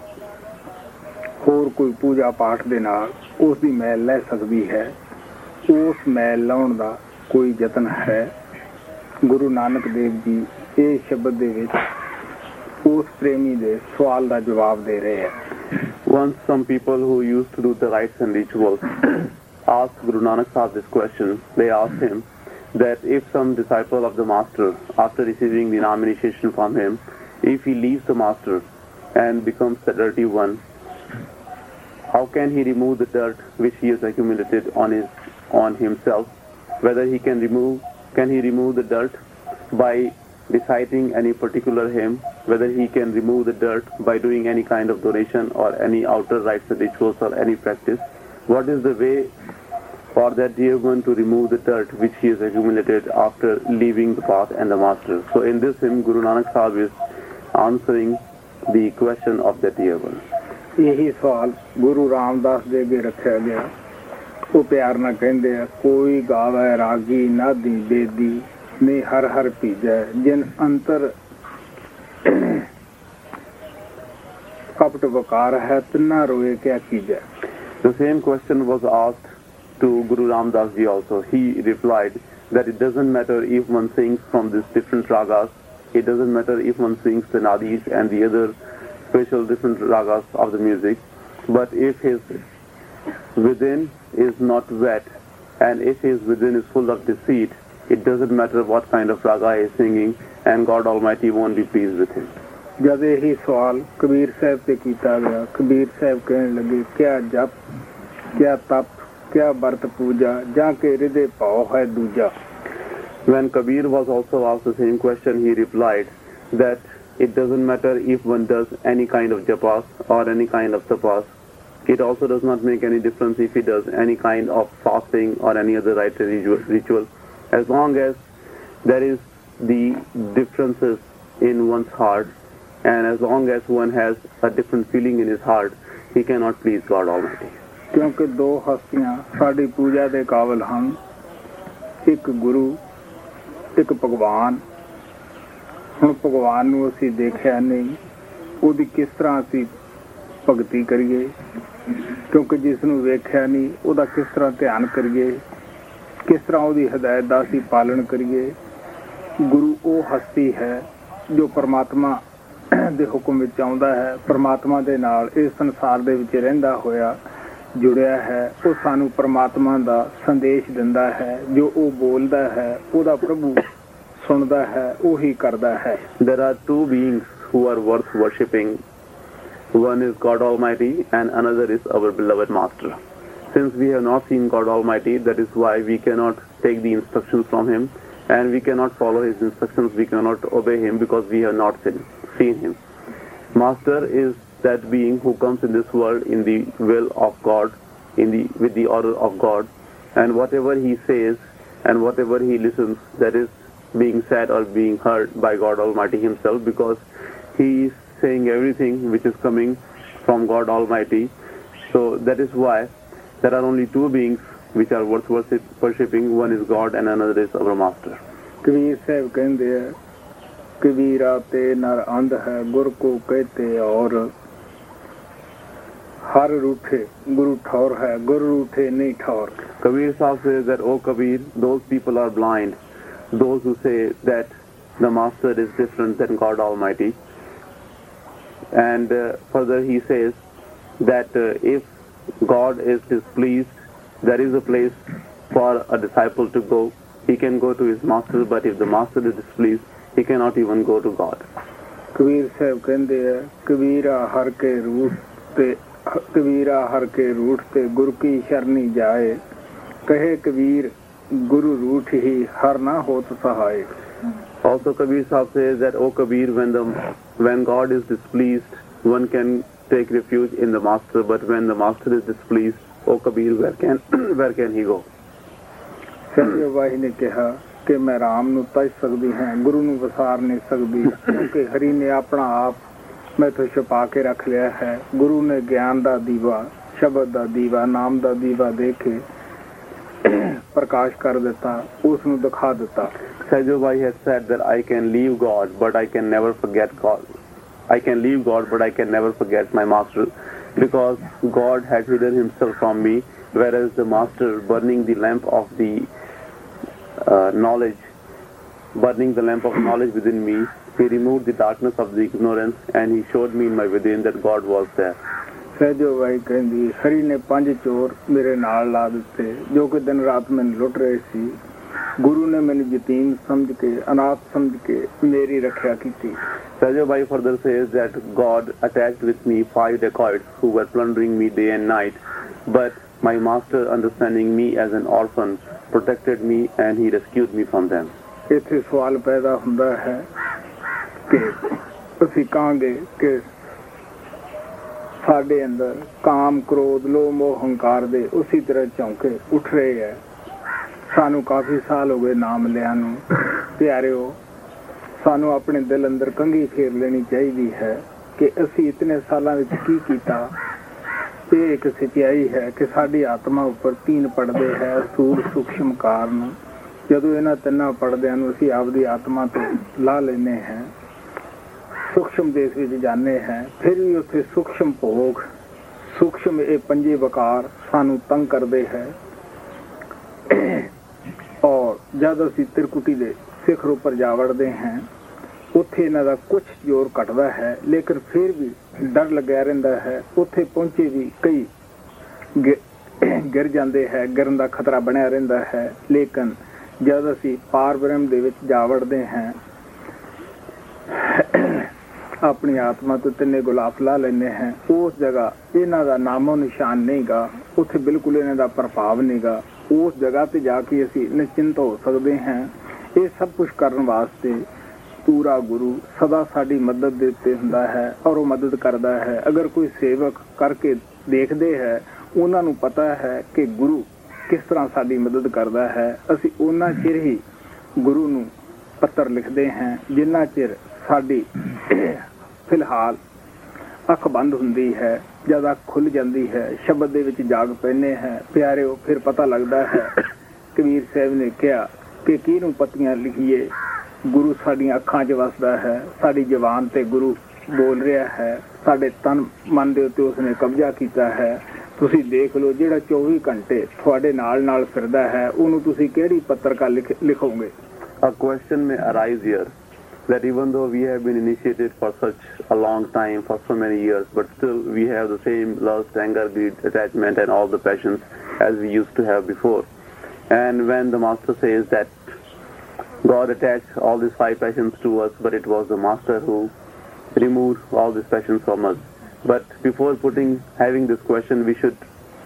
ਹੋਰ ਕੋਈ ਪੂਜਾ ਪਾਠ ਦੇ ਨਾਲ ਉਸ ਦੀ ਮੈਲ ਲੈ ਸਕਦੀ ਹੈ? ਉਸ ਮੈਲ ਲਾਉਣ ਦਾ ਕੋਈ ਯਤਨ ਹੈ? ਗੁਰੂ ਨਾਨਕ ਦੇਵ ਜੀ ਇਹ ਸ਼ਬਦ ਦੇ ਵਿੱਚ ਉਸ ਪ੍ਰੇਮੀ ਦੇ ਸਵਾਲ ਦਾ ਜਵਾਬ ਦੇ ਰਹੇ ਹਨ Once some people who used to do the rites and rituals asked Guru Nanak Sahib this question. They asked him that if some disciple of the master, after receiving the initiation from him, if he leaves the master and becomes the dirty one, how can he remove the dirt which he has accumulated on his on himself whether he can remove can he remove the dirt by reciting any particular hymn whether he can remove the dirt by doing any kind of donation or any outer rites and rituals or any practice what is the way for that dear one to remove the dirt which he has accumulated after leaving the path and the master so in this hymn guru nanak sahib is answering the question of that dear one ਇਹੀ ਸਵਾਲ ਗੁਰੂ ਰਾਮਦਾਸ ਦੇ ਅੱਗੇ ਰੱਖਿਆ ਗਿਆ ਉਹ ਪਿਆਰ ਨਾਲ ਕਹਿੰਦੇ ਆ ਕੋਈ ਗਾਵੇ ਰਾਗੀ ਨਾਦੀ Bedi the same question was asked to Guru Ram Das ji also. He replied that it doesn't matter if one sings from these different ragas, it doesn't matter if one sings the nadis and the other special different ragas of the music, but if his within is not wet and if his within is full of deceit, it doesn't matter what kind of raga he is singing and God Almighty won't be pleased with him. ਜਦ ਇਹੀ ਸਵਾਲ ਕਬੀਰ ਸਾਹਿਬ ਤੇ ਕੀਤਾ ਗਿਆ ਕਬੀਰ ਸਾਹਿਬ ਕਹਿਣ ਲੱਗੇ ਕਿਆ ਜਪ ਕਿਆ ਤਪ ਕਿਆ ਵਰਤ ਪੂਜਾ ਜਾਂ ਕੇ ਹਿਰਦੇ ਭਾਉ ਹੈ ਦੂਜਾ When Kabir was also asked the same question, he replied that it doesn't matter if one does any kind of japas or any kind of tapas. It also does not make any difference if he does any kind of fasting or any other rite or ritual- ritual. As long as there is the differences in one's heart and as long as one has a different feeling in his heart, he cannot please God Almighty. ਕਿਉਂਕਿ ਦੋ ਹਸਤੀਆਂ ਸਾਡੀ ਪੂਜਾ ਦੇ ਕਾਬਲ ਹਨ ਇੱਕ ਗੁਰੂ ਇੱਕ ਭਗਵਾਨ ਹੁਣ ਭਗਵਾਨ ਨੂੰ ਅਸੀਂ ਦੇਖਿਆ ਨਹੀਂ ਉਹਦੀ ਕਿਸ ਤਰ੍ਹਾਂ ਅਸੀਂ ਭਗਤੀ ਕਰੀਏ ਕਿਉਂਕਿ ਜਿਸ ਨੂੰ ਵੇਖਿਆ ਨਹੀਂ ਉਹਦਾ ਕਿਸ ਤਰ੍ਹਾਂ ਧਿਆਨ ਕਰੀਏ ਕਿਸ ਤਰ੍ਹਾਂ ਉਹਦੀ ਹਦਾਇਤ ਦਾ ਅਸੀਂ ਪਾਲਣ ਕਰੀਏ ਗੁਰੂ ਉਹ ਹਸਤੀ ਹੈ ਜੋ ਪਰਮਾਤਮਾ ਦੇ ਹੁਕਮ ਵਿੱਚ ਆਉਂਦਾ ਹੈ, ਪਰਮਾਤਮਾ ਦੇ ਨਾਲ ਇਸ ਸੰਸਾਰ ਦੇ ਵਿੱਚ ਰਹਿੰਦਾ ਹੋਇਆ, ਜੁੜਿਆ ਹੈ, ਉਹ ਸਾਨੂੰ ਪਰਮਾਤਮਾ ਦਾ ਸੰਦੇਸ਼ ਦਿੰਦਾ ਹੈ, ਜੋ ਉਹ ਬੋਲਦਾ ਹੈ, ਉਹਦਾ ਪ੍ਰਭੂ ਸੁਣਦਾ ਹੈ, ਉਹੀ ਕਰਦਾ ਹੈ There are two beings who are worth worshipping. One is God Almighty and another is our beloved Master. Since we have not seen God Almighty, that is why we cannot take the instructions from Him and we cannot follow His instructions, we cannot obey Him because we have not seen, Him. Master is that being who comes in this world in the will of God, in the, with the order of God, and whatever He says and whatever He listens, that is being said or being heard by God Almighty Himself because He is saying everything which is coming from God Almighty. So that is why there are only two beings which are worth worship, worshipping. One is God and another is our master. kabir sahib ਕਹਿੰਦੇ kavi Kabira nar andha ਅੰਧ ਹੈ ਗੁਰ ਕੋ ਕਹਤੇ ਔਰ ਹਰ ਰੂਠੇ ਗੁਰੂ ਠੌਰ ਹੈ ਗੁਰ ਰੂਠੇ ਨਹੀਂ ਠੌਰ says that oh kabir those people are blind those who say that the master is different than god almighty and uh, further he says that uh, if God is displeased, there is a place for a disciple to go. He can go to his Master, but if the Master is displeased, he cannot even go to God. Kabir Sahib ਕਹਿੰਦੇ ਆ ਕਬੀਰਾ ਹਰ ਕੇ ਰੂਠ ਤੇ ਕਬੀਰਾ ਹਰ ਕੇ ਰੂਠ ਤੇ ਗੁਰ ਕੀ ਸ਼ਰਨੀ ਜਾਏ ਕਹੇ ਕਬੀਰ ਗੁਰੂ ਰੂਠ ਹੀ ਹਰ ਨਾ ਹੋਤ Sahay Also, Kabir Sahib says that, O Kabir, when the when God is displeased, one can take refuge in the Master, but when the Master is displeased, O Kabir, where can where can he go? ਸਤਿਵਾਹੀ ਨੇ ਕਿਹਾ ਕਿ ਮੈਂ ਰਾਮ ਨੂੰ ਤਜ ਸਕਦੀ ਹਾਂ ਗੁਰੂ ਨੂੰ ਵਿਸਾਰ ਨਹੀਂ ਸਕਦੀ ਕਿਉਂਕਿ ਹਰੀ ਨੇ ਆਪਣਾ ਆਪ ਮੈਥੋਂ ਛੁਪਾ ਕੇ ਰੱਖ ਲਿਆ ਹੈ ਗੁਰੂ ਨੇ ਗਿਆਨ ਦਾ ਦੀਵਾ ਸ਼ਬਦ ਦਾ ਦੀਵਾ ਨਾਮ ਦਾ ਦੀਵਾ ਦੇ ਕੇ ਪ੍ਰਕਾਸ਼ ਕਰ ਦਿੱਤਾ ਉਸ ਨੂੰ ਦਿਖਾ ਦਿੱਤਾ Sajobai has said that I can leave God, but I can never forget God. I can leave God, but I can never forget my Master, because God had hidden Himself from me, whereas the Master, burning the lamp of the uh, knowledge, burning the lamp of knowledge within me, He removed the darkness of the ignorance, and He showed me in my within that God was there. Sahajo ਬਾਈ ਕਹਿੰਦੀ ਹਰੀ ਨੇ ਪੰਜ ਚੋਰ ਮੇਰੇ ਨਾਲ ਲਾ ਦਿੱਤੇ ਜੋ ਕਿ ਦਿਨ ਰਾਤ ਮੈਨੂੰ ਲੁੱਟ ਰਹੇ ਸੀ ਗੁਰੂ ਨੇ ਮੈਨੂੰ ਯਤੀਮ ਸਮਝ ਕੇ ਅਨਾਥ ਸਮਝ ਕੇ ਮੇਰੀ ਰੱਖਿਆ ਕੀਤੀ Sajobai further says that God attached with me five dacoits who were plundering me day and night, but my master, understanding me as an orphan, protected me and he rescued me from them. ਇੱਥੇ ਸਵਾਲ ਪੈਦਾ ਹੁੰਦਾ ਹੈ ਕਿ ਅਸੀਂ ਕਹਾਂਗੇ ਕਿ ਸਾਡੇ ਅੰਦਰ ਕਾਮ ਕ੍ਰੋਧ ਲੋਭ ਮੋਹ ਹੰਕਾਰ ਦੇ ਉਸੇ ਤਰ੍ਹਾਂ ਚੌਂਕੇ ਉੱਠ ਰਹੇ ਹੈ ਸਾਨੂੰ ਕਾਫੀ ਸਾਲ ਹੋ ਗਏ ਨਾਮ ਲਿਆ ਨੂੰ। ਪਿਆਰਿਓ, ਸਾਨੂੰ ਆਪਣੇ ਦਿਲ ਅੰਦਰ ਕੰਘੀ ਫੇਰ ਲੈਣੀ ਚਾਹੀਦੀ ਹੈ ਕਿ ਅਸੀਂ ਇਤਨੇ ਸਾਲਾਂ ਵਿੱਚ ਕੀ ਕੀਤਾ। ਇਹ ਇੱਕ ਸਚਾਈ ਹੈ ਕਿ ਸਾਡੀ ਆਤਮਾ ਉੱਪਰ ਤੀਨ ਪੜਦੇ ਹੈ ਸੂਰ ਸੂਖਸ਼ਮ ਕਾਰਨ। ਜਦੋਂ ਇਹਨਾਂ ਤਿੰਨਾਂ ਪੜਦਿਆਂ ਨੂੰ ਅਸੀਂ ਆਪਦੀ ਆਤਮਾ ਤੋਂ ਲਾ ਲੈਨੇ ਹਾਂ ਸੂਖਸ਼ਮ ਦੇਸ਼ ਵਿੱਚ ਜਾਂਦੇ ਹਾਂ, ਫਿਰ ਵੀ ਉੱਥੇ ਸੂਖਸ਼ਮ ਭੋਗ ਸੂਖਸ਼ਮ ਇਹ ਪੰਜੇ ਵਕਾਰ ਸਾਨੂੰ ਤੰਗ ਕਰਦੇ ਹੈ। ਔਰ ਜਦ ਅਸੀਂ ਤਿਰਕੁਟੀ ਦੇ ਸਿਖਰ ਉੱਪਰ ਜਾ ਵੜਦੇ ਹਾਂ, ਉੱਥੇ ਇਹਨਾਂ ਦਾ ਕੁਝ ਜ਼ੋਰ ਘਟਦਾ ਹੈ, ਲੇਕਿਨ ਫਿਰ ਵੀ ਡਰ ਲੱਗਿਆ ਰਹਿੰਦਾ ਹੈ। ਉੱਥੇ ਪਹੁੰਚੇ ਵੀ ਕਈ ਗਿ- ਗਿਰ ਜਾਂਦੇ ਹੈ, ਗਿਰਨ ਦਾ ਖਤਰਾ ਬਣਿਆ ਰਹਿੰਦਾ ਹੈ। ਲੇਕਿਨ ਜਦ ਅਸੀਂ ਪਾਰ ਬ੍ਰਹਮ ਦੇ ਵਿੱਚ ਜਾ ਵੜਦੇ ਹਾਂ, ਆਪਣੀ ਆਤਮਾ ਤੋਂ ਤਿੰਨੇ ਗੁਲਾਬ ਲਾ ਲੈਂਦੇ ਹਾਂ। ਉਸ ਜਗ੍ਹਾ ਇਹਨਾਂ ਦਾ ਨਾਮੋ ਨਿਸ਼ਾਨ ਨਹੀਂਗਾ, ਉੱਥੇ ਬਿਲਕੁਲ ਇਹਨਾਂ ਦਾ ਪ੍ਰਭਾਵ ਨਹੀਂਗਾ। ਉਸ ਜਗ੍ਹਾ ਤੇ ਜਾ ਕੇ ਅਸੀਂ ਨਿਸ਼ਚਿੰਤ ਹੋ ਸਕਦੇ ਹਾਂ। ਇਹ ਸਭ ਕੁਝ ਕਰਨ ਵਾਸਤੇ ਪੂਰਾ ਗੁਰੂ ਸਦਾ ਸਾਡੀ ਮਦਦ ਦੇ ਉੱਤੇ ਹੁੰਦਾ ਹੈ ਔਰ ਉਹ ਮਦਦ ਕਰਦਾ ਹੈ। ਅਗਰ ਕੋਈ ਸੇਵਕ ਕਰਕੇ ਦੇਖਦੇ ਹੈ, ਉਹਨਾਂ ਨੂੰ ਪਤਾ ਹੈ ਕਿ ਗੁਰੂ ਕਿਸ ਤਰ੍ਹਾਂ ਸਾਡੀ ਮਦਦ ਕਰਦਾ ਹੈ। ਅਸੀਂ ਉਹਨਾਂ ਚਿਰ ਹੀ ਗੁਰੂ ਨੂੰ ਪੱਤਰ ਲਿਖਦੇ ਹਾਂ, ਜਿੰਨਾ ਚਿਰ ਸਾਡੀ ਫਿਲਹਾਲ ਅੱਖ ਬੰਦ ਹੁੰਦੀ ਹੈ। ਜਦ ਅੱਖ ਖੁੱਲ ਜਾਂਦੀ ਹੈ, ਸ਼ਬਦ ਦੇ ਵਿੱਚ ਜਾਗ ਪੈਨੇ ਹੈ। ਪਿਆਰਿਓ, ਫਿਰ ਪਤਾ ਲੱਗਦਾ ਹੈ, ਕਬੀਰ ਸਾਹਿਬ ਨੇ ਕਿਹਾ ਕਿ ਕਿਹਨੂੰ ਪੱਤੀਆਂ ਲਿਖੀਏ? ਗੁਰੂ ਸਾਡੀਆਂ ਅੱਖਾਂ 'ਚ ਵਸਦਾ ਹੈ, ਸਾਡੀ ਜ਼ੁਬਾਨ ਤੇ ਗੁਰੂ ਬੋਲ ਰਿਹਾ ਹੈ, ਸਾਡੇ ਤਨ ਮਨ ਦੇ ਉੱਤੇ ਉਸਨੇ ਕਬਜ਼ਾ ਕੀਤਾ ਹੈ। ਤੁਸੀਂ ਦੇਖ ਲਓ ਜਿਹੜਾ 24 ਘੰਟੇ ਤੁਹਾਡੇ ਨਾਲ ਨਾਲ ਫਿਰਦਾ ਹੈ, ਉਹਨੂੰ ਤੁਸੀਂ ਕਿਹੜੀ ਪੱਤਰਕਾ ਲਿਖ- ਲਿਖੋਗੇ? A question may arise here. That even though we have been initiated for such a long time, for so many years, but still we have the same lust, anger, greed, attachment, and all the passions as we used to have before. And when the Master says that God attached all these five passions to us, but it was the Master who removed all these passions from us. But before putting, having this question, we should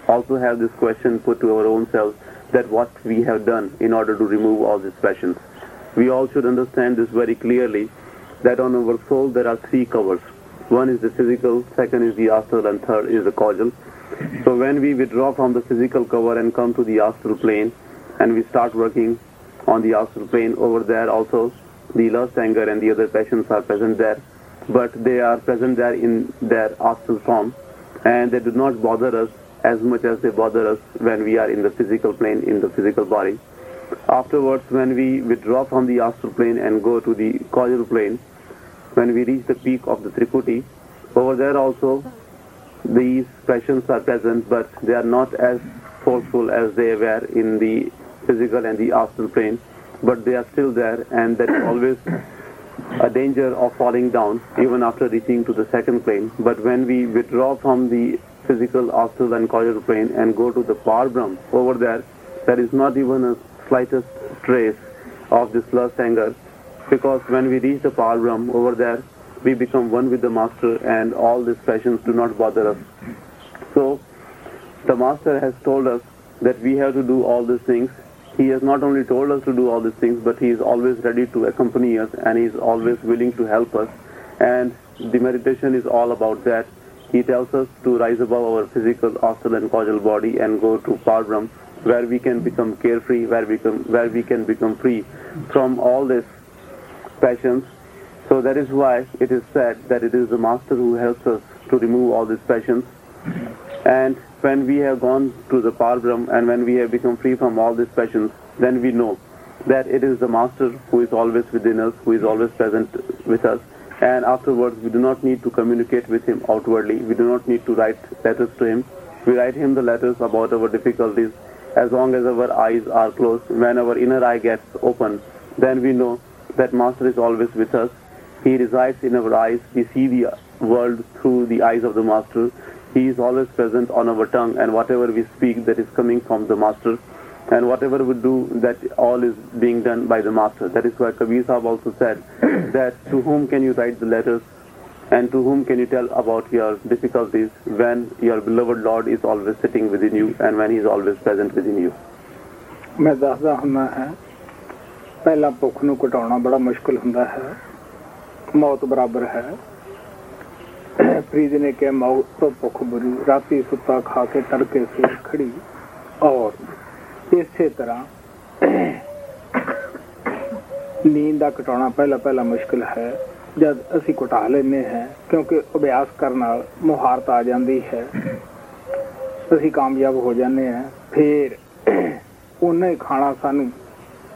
also have this question put to our own selves that what we have done in order to remove all these passions. We all should understand this very clearly that on our soul there are three covers. One is the physical, second is the astral, and third is the causal. So when we withdraw from the physical cover and come to the astral plane and we start working on the astral plane over there also the lust, anger and the other passions are present there but they are present there in their astral form and they do not bother us as much as they bother us when we are in the physical plane, in the physical body. Afterwards, when we withdraw from the astral plane and go to the causal plane, when we reach the peak of the Trikuti, over there also these passions are present, but they are not as forceful as they were in the physical and the astral plane, but they are still there, and there is always a danger of falling down even after reaching to the second plane. But when we withdraw from the physical, astral and causal plane and go to the Parbrahm, over there, there is not even a slightest trace of this lust anger because when we reach the Parbrahm over there, we become one with the Master and all these passions do not bother us. So, the Master has told us that we have to do all these things he has not only told us to do all these things, but he is always ready to accompany us and he is always willing to help us. And the meditation is all about that. He tells us to rise above our physical, astral and causal body and go to Parbrahm, where we can become carefree, where we, can, where we can become free from all these passions. So that is why it is said that it is the Master who helps us to remove all these passions. And when we have gone to the Parbrahm and when we have become free from all these passions, then we know that it is the Master who is always within us, who is always present with us. And afterwards, we do not need to communicate with him outwardly. We do not need to write letters to him. We write him the letters about our difficulties. As long as our eyes are closed, when our inner eye gets open, then we know that Master is always with us. He resides in our eyes. We see the world through the eyes of the Master. He is always present on our tongue and whatever we speak that is coming from the Master and whatever we do that all is being done by the Master. That is why Kabir Sahib also said that to whom can you write the letters and to whom can you tell about your difficulties when your beloved Lord is always sitting within you and when he is always present within you. ਮੈਂ ਦੱਸਦਾ ਹੁੰਦਾ ਹੈ ਪਹਿਲਾਂ ਭੁੱਖ ਨੂੰ ਘਟਾਉਣਾ ਬੜਾ ਮੁਸ਼ਕਲ ਹੁੰਦਾ ਹੈ ਮੌਤ ਬਰਾਬਰ ਹੈ ਫਰੀਦ ਨੇ ਕਿਹਾ ਮੌਤ ਤੋਂ ਭੁੱਖ ਬੁਰੀ ਰਾਤੀ ਸੁੱਤਾ ਖਾ ਕੇ ਤੜਕੇ ਸੇ ਖੜੀ ਔਰ ਇਸੇ ਤਰ੍ਹਾਂ ਨੀਂਦ ਦਾ ਘਟਾਉਣਾ ਪਹਿਲਾ ਪਹਿਲਾ ਮੁਸ਼ਕਲ ਹੈ ਜਦ ਅਸੀਂ ਘਟਾ ਲੈਨੇ ਹਾਂ, ਕਿਉਂਕਿ ਅਭਿਆਸ ਕਰਨ ਨਾਲ ਮੁਹਾਰਤ ਆ ਜਾਂਦੀ ਹੈ। ਅਸੀਂ ਕਾਮਯਾਬ ਹੋ ਜਾਂਦੇ ਹਾਂ, ਫਿਰ ਉਹਨੇ ਖਾਣਾ ਸਾਨੂੰ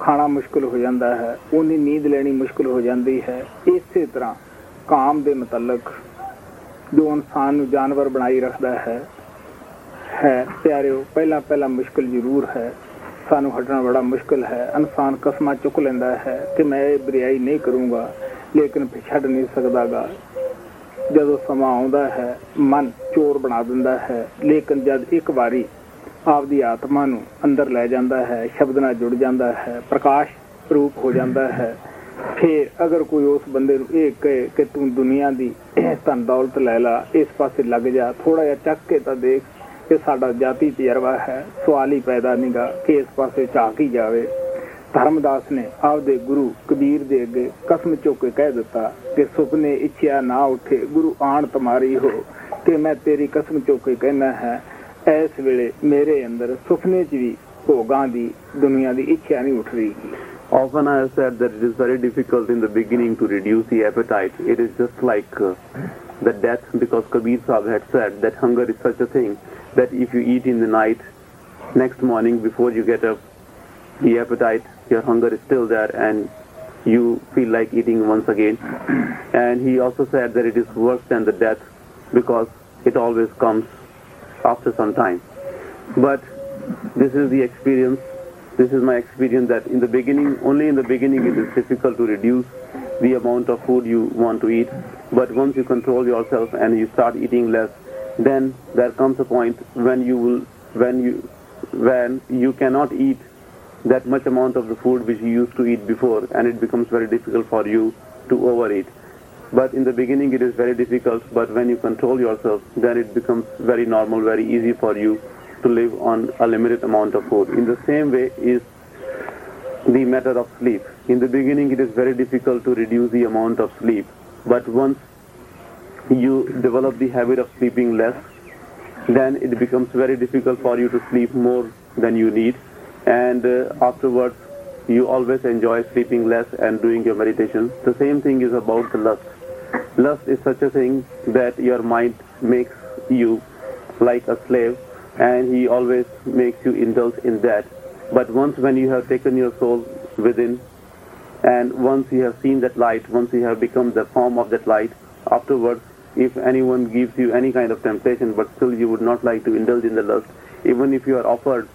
ਖਾਣਾ ਮੁਸ਼ਕਲ ਹੋ ਜਾਂਦਾ ਹੈ, ਉਹਨੀ ਨੀਂਦ ਲੈਣੀ ਮੁਸ਼ਕਲ ਹੋ ਜਾਂਦੀ ਹੈ। ਇਸੇ ਤਰ੍ਹਾਂ ਕਾਮ ਦੇ ਮੁਤਲਕ ਜੋ ਇਨਸਾਨ ਨੂੰ ਜਾਨਵਰ ਬਣਾਈ ਰੱਖਦਾ ਹੈ ਹੈ, ਪਿਆਰਿਓ ਪਹਿਲਾਂ ਪਹਿਲਾਂ ਮੁਸ਼ਕਲ ਜ਼ਰੂਰ ਹੈ। ਸਾਨੂੰ ਹਟਣਾ ਬੜਾ ਮੁਸ਼ਕਲ ਹੈ। ਇਨਸਾਨ ਕਸਮਾਂ ਚੁੱਕ ਲੈਂਦਾ ਹੈ ਕਿ ਮੈਂ ਇਹ ਬੁਰਾਈ ਨਹੀਂ ਕਰੂੰਗਾ। ਲੇਕਿਨ ਫਿਰ ਛੱਡ ਨਹੀਂ ਸਕਦਾਗਾ। ਜਦੋਂ ਸਮਾਂ ਆਉਂਦਾ ਹੈ, ਮਨ ਚੋਰ ਬਣਾ ਦਿੰਦਾ ਹੈ। ਲੇਕਿਨ ਜਦ ਇੱਕ ਵਾਰੀ ਆਪਦੀ ਆਤਮਾ ਨੂੰ ਅੰਦਰ ਲੈ ਜਾਂਦਾ ਹੈ, ਸ਼ਬਦ ਨਾਲ ਜੁੜ ਜਾਂਦਾ ਹੈ, ਪ੍ਰਕਾਸ਼ ਰੂਪ ਹੋ ਜਾਂਦਾ ਹੈ, ਫਿਰ ਅਗਰ ਕੋਈ ਉਸ ਬੰਦੇ ਨੂੰ ਇਹ ਕਹੇ ਕਿ ਤੂੰ ਦੁਨੀਆ ਦੀ ਧਨ ਦੌਲਤ ਲੈ ਲਾ, ਇਸ ਪਾਸੇ ਲੱਗ ਜਾ ਥੋੜਾ ਜਿਹਾ ਚੱਕ ਕੇ ਤਾਂ ਦੇਖ ਕਿ ਸਾਡਾ ਜਾਤੀ ਤਜਰਬਾ ਹੈ, ਸਵਾਲ ਹੀ ਪੈਦਾ ਨਹੀਂਗਾ ਕਿ ਇਸ ਪਾਸੇ ਝਾਕ ਹੀ ਜਾਵੇ। ਧਰਮਦਾਸ ਨੇ ਆਪਦੇ ਗੁਰੂ ਕਬੀਰ ਦੇ ਅੱਗੇ ਕਸਮ ਚੁੱਕ ਕੇ ਕਹਿ ਦਿੱਤਾ ਕਿ ਸੁਪਨੇ ਇੱਛਿਆ ਨਾ ਉੱਠੇ ਗੁਰੂ ਆਣ ਤੁਮਾਰੀ ਹੋ ਕਿ ਮੈਂ ਤੇਰੀ ਕਸਮ ਚੁੱਕ ਕੇ ਕਹਿਣਾ ਹੈ ਇਸ ਵੇਲੇ ਮੇਰੇ ਅੰਦਰ ਸੁਪਨੇ 'ਚ ਵੀ ਭੋਗਾਂ ਦੀ ਦੁਨੀਆ ਦੀ ਇੱਛਾ ਨਹੀਂ ਉੱਠ ਰਹੀ Often I have said that it is very difficult in the beginning to reduce the appetite. It is just like uh, the death because Kabir Sahib had said that hunger is such a thing that if you eat in the night, next morning before you get up, the appetite, your hunger is still there and you feel like eating once again. And he also said that it is worse than the death because it always comes after some time. But this is the experience this is my experience that in the beginning, only in the beginning it is difficult to reduce the amount of food you want to eat. But once you control yourself and you start eating less, then there comes a point when you will, when you, when you cannot eat that much amount of the food which you used to eat before, and it becomes very difficult for you to overeat. But in the beginning it is very difficult, but when you control yourself, then it becomes very normal, very easy for you to live on a limited amount of food. In the same way is the matter of sleep. In the beginning it is very difficult to reduce the amount of sleep, but once you develop the habit of sleeping less, then it becomes very difficult for you to sleep more than you need, and uh, afterwards you always enjoy sleeping less and doing your meditation. The same thing is about the lust. Lust is such a thing that your mind makes you like a slave and he always makes you indulge in that. But once when you have taken your soul within and once you have seen that light, once you have become the form of that light, afterwards if anyone gives you any kind of temptation but still you would not like to indulge in the lust, even if you are offered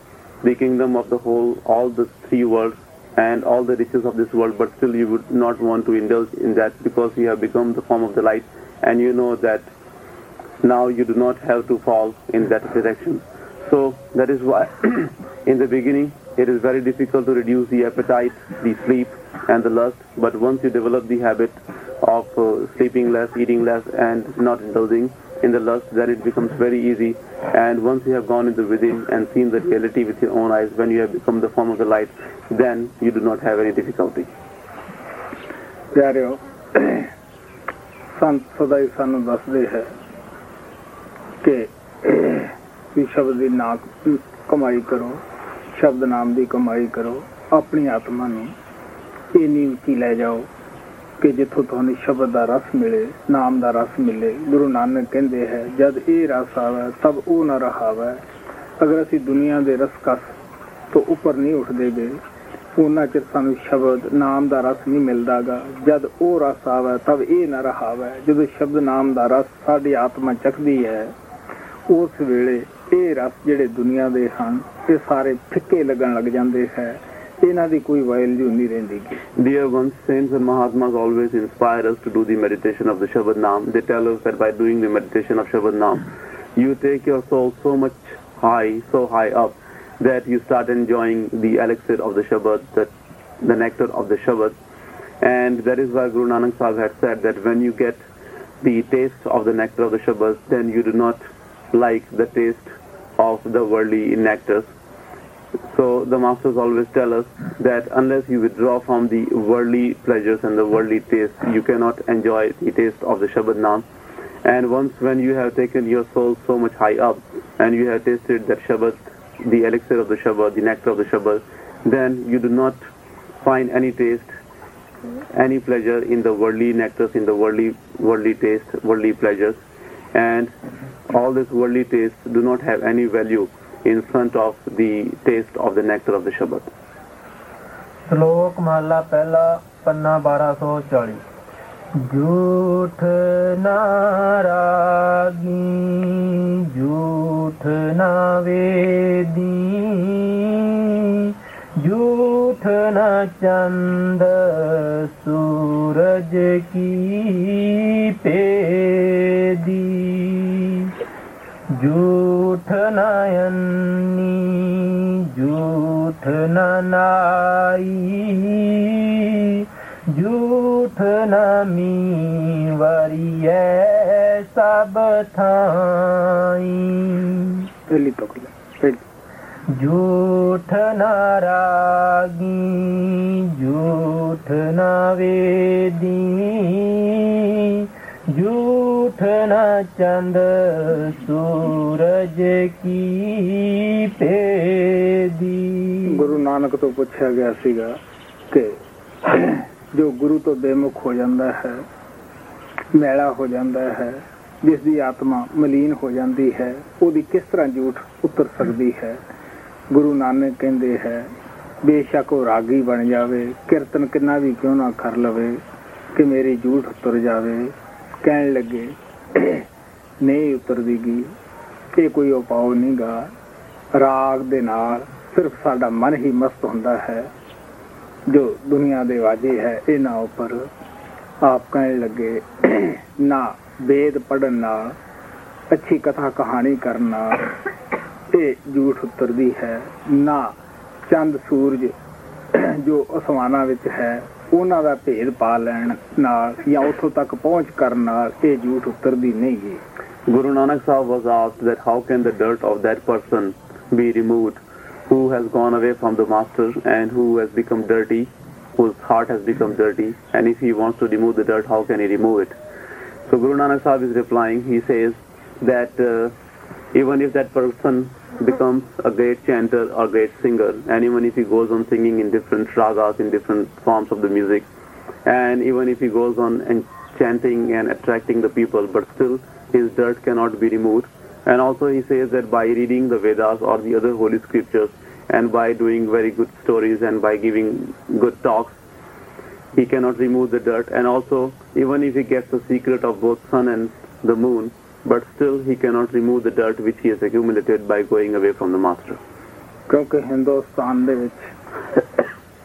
the kingdom of the whole, all the three worlds, and all the riches of this world, but still you would not want to indulge in that because you have become the form of the light and you know that now you do not have to fall in that direction. So that is why in the beginning it is very difficult to reduce the appetite, the sleep and the lust, but once you develop the habit of uh, sleeping less, eating less and not indulging, in the lust, then it becomes very easy. And once you have gone into within and seen the reality with your own eyes, when you have become the form of the light, then you do not have any difficulty. ਪਿਆਰਿਓ ਸੰਤ ਸਦਾ ਹੀ ਸਾਨੂੰ ਦੱਸਦੇ ਹੈ ਕਿ ਵੀ ਸ਼ਬਦ ਦੀ ਨਾ ਕਮਾਈ ਕਰੋ ਸ਼ਬਦ ਨਾਮ ਦੀ ਕਮਾਈ ਕਰੋ ਆਪਣੀ ਆਤਮਾ ਨੂੰ ਇੰਨੀ ਉੱਚੀ ਲੈ ਜਾਓ ਕਿ ਜਿੱਥੋਂ ਤੁਹਾਨੂੰ ਸ਼ਬਦ ਦਾ ਰਸ ਮਿਲੇ, ਨਾਮ ਦਾ ਰਸ ਮਿਲੇ, ਗੁਰੂ ਨਾਨਕ ਕਹਿੰਦੇ ਹੈ, ਜਦ ਇਹ ਰਸ ਆਵੇ, ਤਬ ਉਹ ਨਾ ਰਹਾਵੇ। ਅਗਰ ਅਸੀਂ ਦੁਨੀਆ ਦੇ ਰਸ ਕਸ ਤੋਂ ਉੱਪਰ ਨਹੀਂ ਉੱਠਦੇ ਗਏ ਉਹਨਾਂ ਚਿਰ ਸਾਨੂੰ ਸ਼ਬਦ, ਨਾਮ ਦਾ ਰਸ ਨਹੀਂ ਮਿਲਦਾਗਾ। ਜਦ ਉਹ ਰਸ ਆਵੇ, ਤਬ ਇਹ ਨਾ ਰਹਾਵੇ। ਜਦੋਂ ਸ਼ਬਦ, ਨਾਮ ਦਾ ਰਸ ਸਾਡੀ ਆਤਮਾ ਚੱਕਦੀ ਹੈ, ਉਸ ਵੇਲੇ ਇਹ ਰਸ ਜਿਹੜੇ ਦੁਨੀਆ ਦੇ ਹਨ, ਇਹ ਸਾਰੇ ਫਿੱਕੇ ਲੱਗਣ ਲੱਗ ਜਾਂਦੇ ਹੈ। Dear ones, saints and Mahatmas always inspire us to do the meditation of the Shabad Nam. They tell us that by doing the meditation of Shabad Nam, you take your soul so much high, so high up, that you start enjoying the elixir of the Shabad, the, the nectar of the Shabad. And that is why Guru Nanak Sahib had said that when you get the taste of the nectar of the Shabad, then you do not like the taste of the worldly nectars. So the masters always tell us that unless you withdraw from the worldly pleasures and the worldly taste, you cannot enjoy the taste of the Shabad Naam. And once when you have taken your soul so much high up and you have tasted that Shabad, the elixir of the Shabad, the nectar of the Shabad, then you do not find any taste, any pleasure in the worldly nectars, in the worldly, worldly taste, worldly pleasures. And all this worldly taste do not have any value in front of the taste of the nectar of the Shabad. shlok mahalla pehla panna 1240 झूठ नारागी झूठ नावेदी झूठ न चंद सूरज की पेदी जूठ नयन्नी जूठ ननाई जूठ नमी वरिय सब थाई जूठ न रागी जूठ न वेदी झूठ न चंद सूरज की पेदी ਗੁਰੂ ਨਾਨਕ ਤੋਂ ਪੁੱਛਿਆ ਗਿਆ ਸੀਗਾ ਕਿ ਜੋ ਗੁਰੂ ਤੋਂ ਬੇਮੁਖ ਹੋ ਜਾਂਦਾ ਹੈ ਮੈਲਾ ਹੋ ਜਾਂਦਾ ਹੈ ਜਿਸ ਦੀ ਆਤਮਾ ਮਲੀਨ ਹੋ ਜਾਂਦੀ ਹੈ ਉਹਦੀ ਕਿਸ ਤਰ੍ਹਾਂ ਝੂਠ ਉਤਰ ਸਕਦੀ ਹੈ ਗੁਰੂ ਨਾਨਕ ਕਹਿੰਦੇ ਹੈ ਬੇਸ਼ੱਕ ਉਹ ਰਾਗੀ ਬਣ ਜਾਵੇ ਕੀਰਤਨ ਕਿੰਨਾ ਵੀ ਕਿਉਂ ਨਾ ਕਰ ਲਵੇ ਕਿ ਮੇਰੀ ਝੂਠ ਉਤਰ ਜਾਵੇ ਕਹਿਣ ਲੱਗੇ, ਨਹੀਂ ਉਤਰਦੀਗੀ ਇਹ ਕੋਈ ਉਪਾਅ ਨਹੀਂਗਾ ਰਾਗ ਦੇ ਨਾਲ ਸਿਰਫ ਸਾਡਾ ਮਨ ਹੀ ਮਸਤ ਹੁੰਦਾ ਹੈ। ਜੋ ਦੁਨੀਆ ਦੇ ਵਾਜੇ ਹੈ, ਇਹਨਾਂ ਉੱਪਰ ਆਪ ਕਹਿਣ ਲੱਗੇ, ਨਾ ਵੇਦ ਪੜਨ ਨਾਲ, ਅੱਛੀ ਕਥਾ ਕਹਾਣੀ ਕਰਨ ਨਾਲ ਇਹ ਝੂਠ ਉਤਰਦੀ ਹੈ। ਨਾ ਚੰਦ ਸੂਰਜ ਜੋ ਅਸਮਾਨਾਂ ਵਿੱਚ ਹੈ ਉਹਨਾਂ ਦਾ ਭੇਦ ਪਾ ਲੈਣ ਨਾਲ ਜਾਂ ਉੱਥੋਂ ਤੱਕ ਪਹੁੰਚ ਕਰਨ ਨਾਲ ਇਹ ਝੂਠ ਉਤਰਦੀ ਨਹੀਂ ਹੈ Guru Nanak Sahib was asked that how can the dirt of that person be removed who has gone away from the master and who has become dirty, whose heart has become dirty, and if he wants to remove the dirt, how can he remove it? So Guru Nanak Sahib is replying, he says that uh, even if that person becomes a great chanter or great singer, and even if he goes on singing in different ragas, in different forms of the music, and even if he goes on and chanting and attracting the people, but still his dirt cannot be removed. And also he says that by reading the Vedas or the other holy scriptures and by doing very good stories and by giving good talks, he cannot remove the dirt. And also, even if he gets the secret of both sun and the moon, but still, he cannot remove the dirt which he has accumulated by going away from the master. ਕਿਉਂਕਿ ਹਿੰਦੁਸਤਾਨ ਦੇ ਵਿੱਚ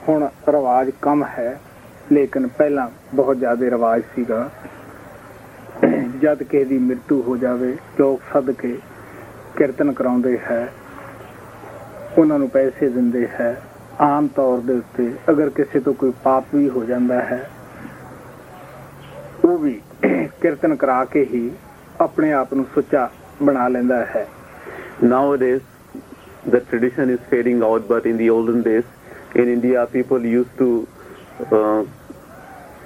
ਹੁਣ ਰਿਵਾਜ ਕਮ ਹੈ, ਲੇਕਿਨ ਪਹਿਲਾਂ ਬਹੁਤ ਜ਼ਿਆਦਾ ਰਿਵਾਜ ਸੀਗਾ ਜਦ ਕਿਸੇ ਦੀ ਮ੍ਰਿਤੂ ਹੋ ਜਾਵੇ, ਲੋਕ ਸੱਦ ਕੇ ਕੀਰਤਨ ਕਰਾਉਂਦੇ ਹੈ, ਉਹਨਾਂ ਨੂੰ ਪੈਸੇ ਦਿੰਦੇ ਹੈ ਆਮ ਤੌਰ ਦੇ ਉੱਤੇ ਅਗਰ ਕਿਸੇ ਤੋਂ ਕੋਈ ਪਾਪ ਵੀ ਹੋ ਜਾਂਦਾ ਹੈ, ਉਹ ਵੀ ਕੀਰਤਨ ਕਰਾ ਕੇ ਹੀ ਆਪਣੇ ਆਪ ਨੂੰ ਸੁੱਚਾ ਬਣਾ ਲੈਂਦਾ ਹੈ Nowadays, the tradition is fading out, but in the olden days, in India, people used to uh,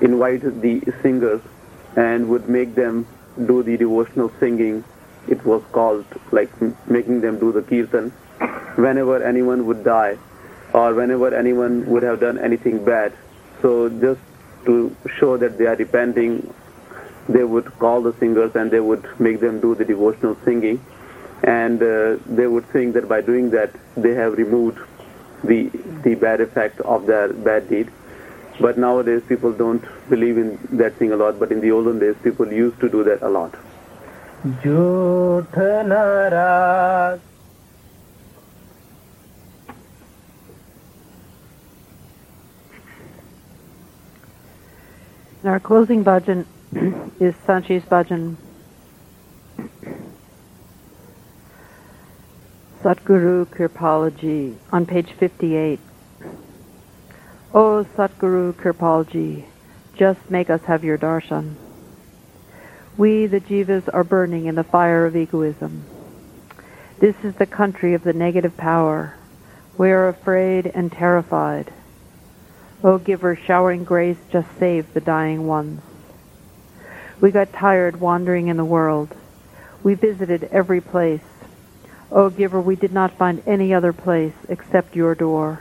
invite the singers and would make them do the devotional singing. It was called like m- making them do the kirtan. Whenever anyone would die, or whenever anyone would have done anything bad, so just to show that they are repenting, they would call the singers and they would make them do the devotional singing. And uh, they would think that by doing that they have removed the the bad effect of their bad deed. But nowadays people don't believe in that thing a lot but in the olden days people used to do that a lot. In our closing bhajan, is Sant Ji's bhajan. Satguru Kirpalaji on page 58. Oh Satguru Kirpalji, just make us have your darshan. We, the jivas, are burning in the fire of egoism. This is the country of the negative power. We are afraid and terrified. O giver, showering grace, just save the dying ones. We got tired wandering in the world. We visited every place. O giver, we did not find any other place except your door.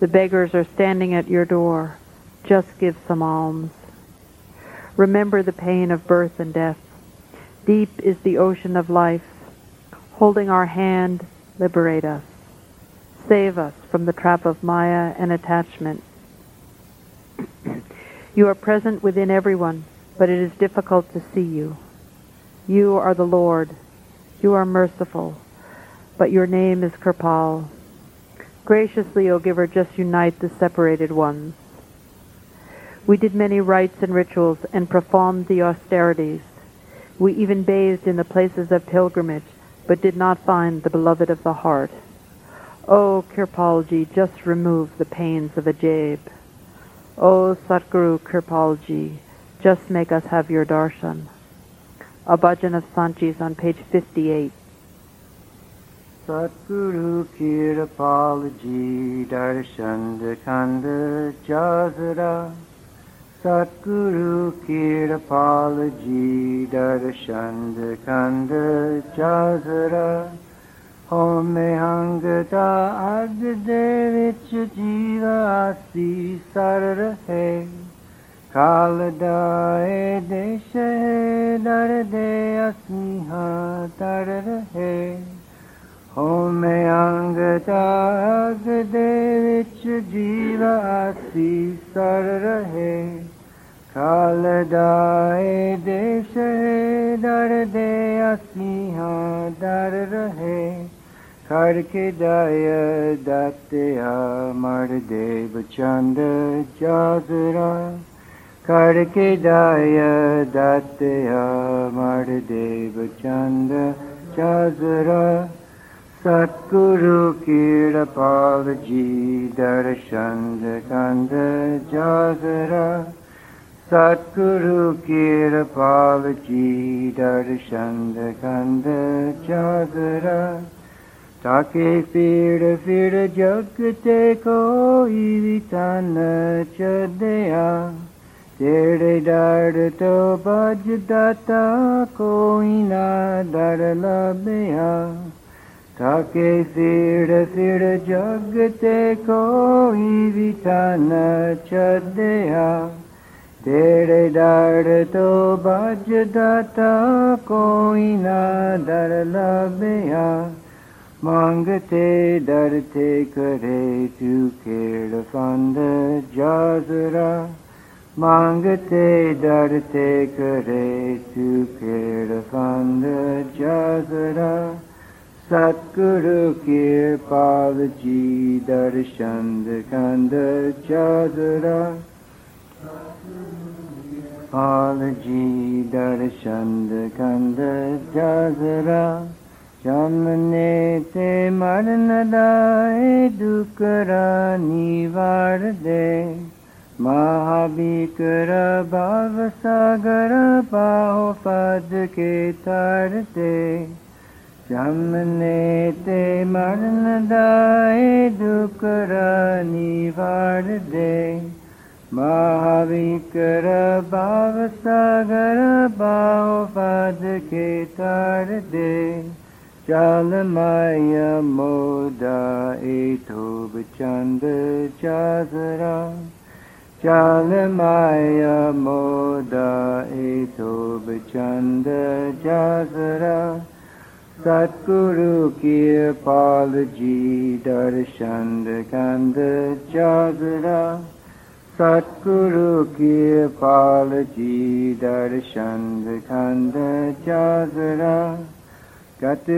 The beggars are standing at your door. Just give some alms. Remember the pain of birth and death. Deep is the ocean of life. Holding our hand, liberate us. Save us from the trap of Maya and attachment. you are present within everyone, but it is difficult to see you. You are the Lord. You are merciful, but your name is Kirpal. Graciously, O Giver, just unite the separated ones. We did many rites and rituals and performed the austerities. We even bathed in the places of pilgrimage, but did not find the beloved of the heart. O Kirpalji, just remove the pains of Ajaib. O Satguru Kirpalji, just make us have your darshan. A bhajan of Sant Ji's on page 58. Satguru Kirapalaji Darshan Kanda Jazara Satguru Kirapalaji Darshan Kanda Jazara Om Mehangata Agde Vich Jiva Asi Sarara कालदाय देश दर दे अस्मिहा तर रहे होमे अंग ताग दे विच जीव sir रहे कालदाय देश दर दे अस्मिहा दर रहे करके दय दत्ते मर देव चंद जागरा। करके खड़किदाय दत्तया मणदेव चंद चाजरा सतगुरु कीड़पाव जी दर्शन कंद जाजरा सतगुरु कीड़पाव जी दर्शन कंद जागरा ताके पीड़ फिर जगते कोई भी तन चया तेरे डर तो बज दाता कोई ना डर लबया ताके फिर फिर जगते कोई भी तन चदया तेरे डर तो बज दाता कोई ना डर लबया मांगते डरते करे तू खेड़ फंद जाजरा ਮੰਗਤੇ ਡਰਤੇ ਕਰੇ ਤੂ ਫੇਰ ਫੰਦ ਜਾਗੜਾ ਸਤਗੁਰੂ ਕਿਰਪਾ ਜੀ ਦਰਸ਼ਨ ਕੰਦ ਚਾਦਰਾ ਪਾਲ ਜੀ ਦਰਸ਼ਨ ਕੰਦ ਚਾਦਰਾ ਜਮਨੇ ਤੇ ਮਰਨ ਦਾ ਦੁਖ ਰਾਨੀ ਵਾਰਦੇ दे महाविकर भाव सागर पाहो पद के तार दे जमने ते मरण दाए दुकरा निवार दे महाविकर भाव सागर पाहो पद के तार दे चल माया मोदा एठो बचंद चाजरा चल चल मया मोद एो चन्द यागरा सत्गुरु के पाल जी दर्द गन्ध यागरा सतगुरु के पाल जी दर्द गन्द यागरा गत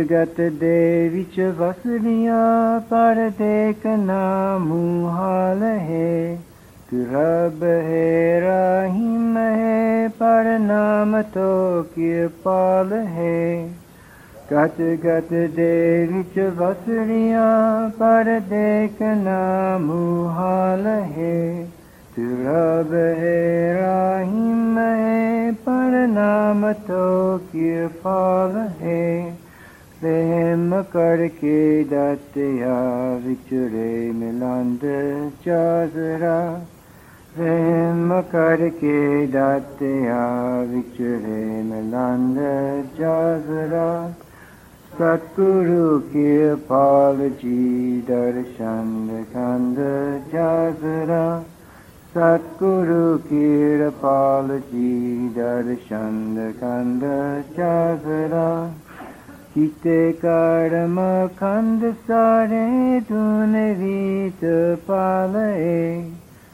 रब है, राहिम है, पर नाम तो कृपाल है। गत गत दे विच वसलिया पर देखना मुहाल है। रब है, राहिम है, पर नाम तो कृपाल है। प्रेम करके दत्या विचुरे मिलंद चाजरा प्रेम करके दत्या विचुरे मिलंद चाजरा सतगुरु के पाल जी दर्शन चाजरा सतगुरु की पाल जी दर्शन कर्म खंड सारे धुन रीत पालए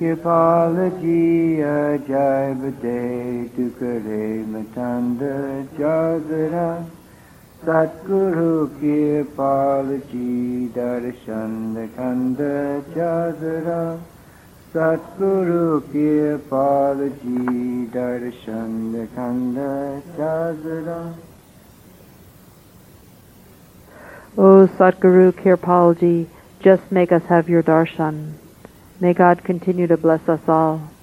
Kīpālajī Ajay Bade Tukare Matanda Jagara Satguru kīpālajī Darshan Kanda Jagara Satguru kīpālajī Darshan Kanda Jagara O Satguru Kirpalaji, just make us have your darshan. May God continue to bless us all.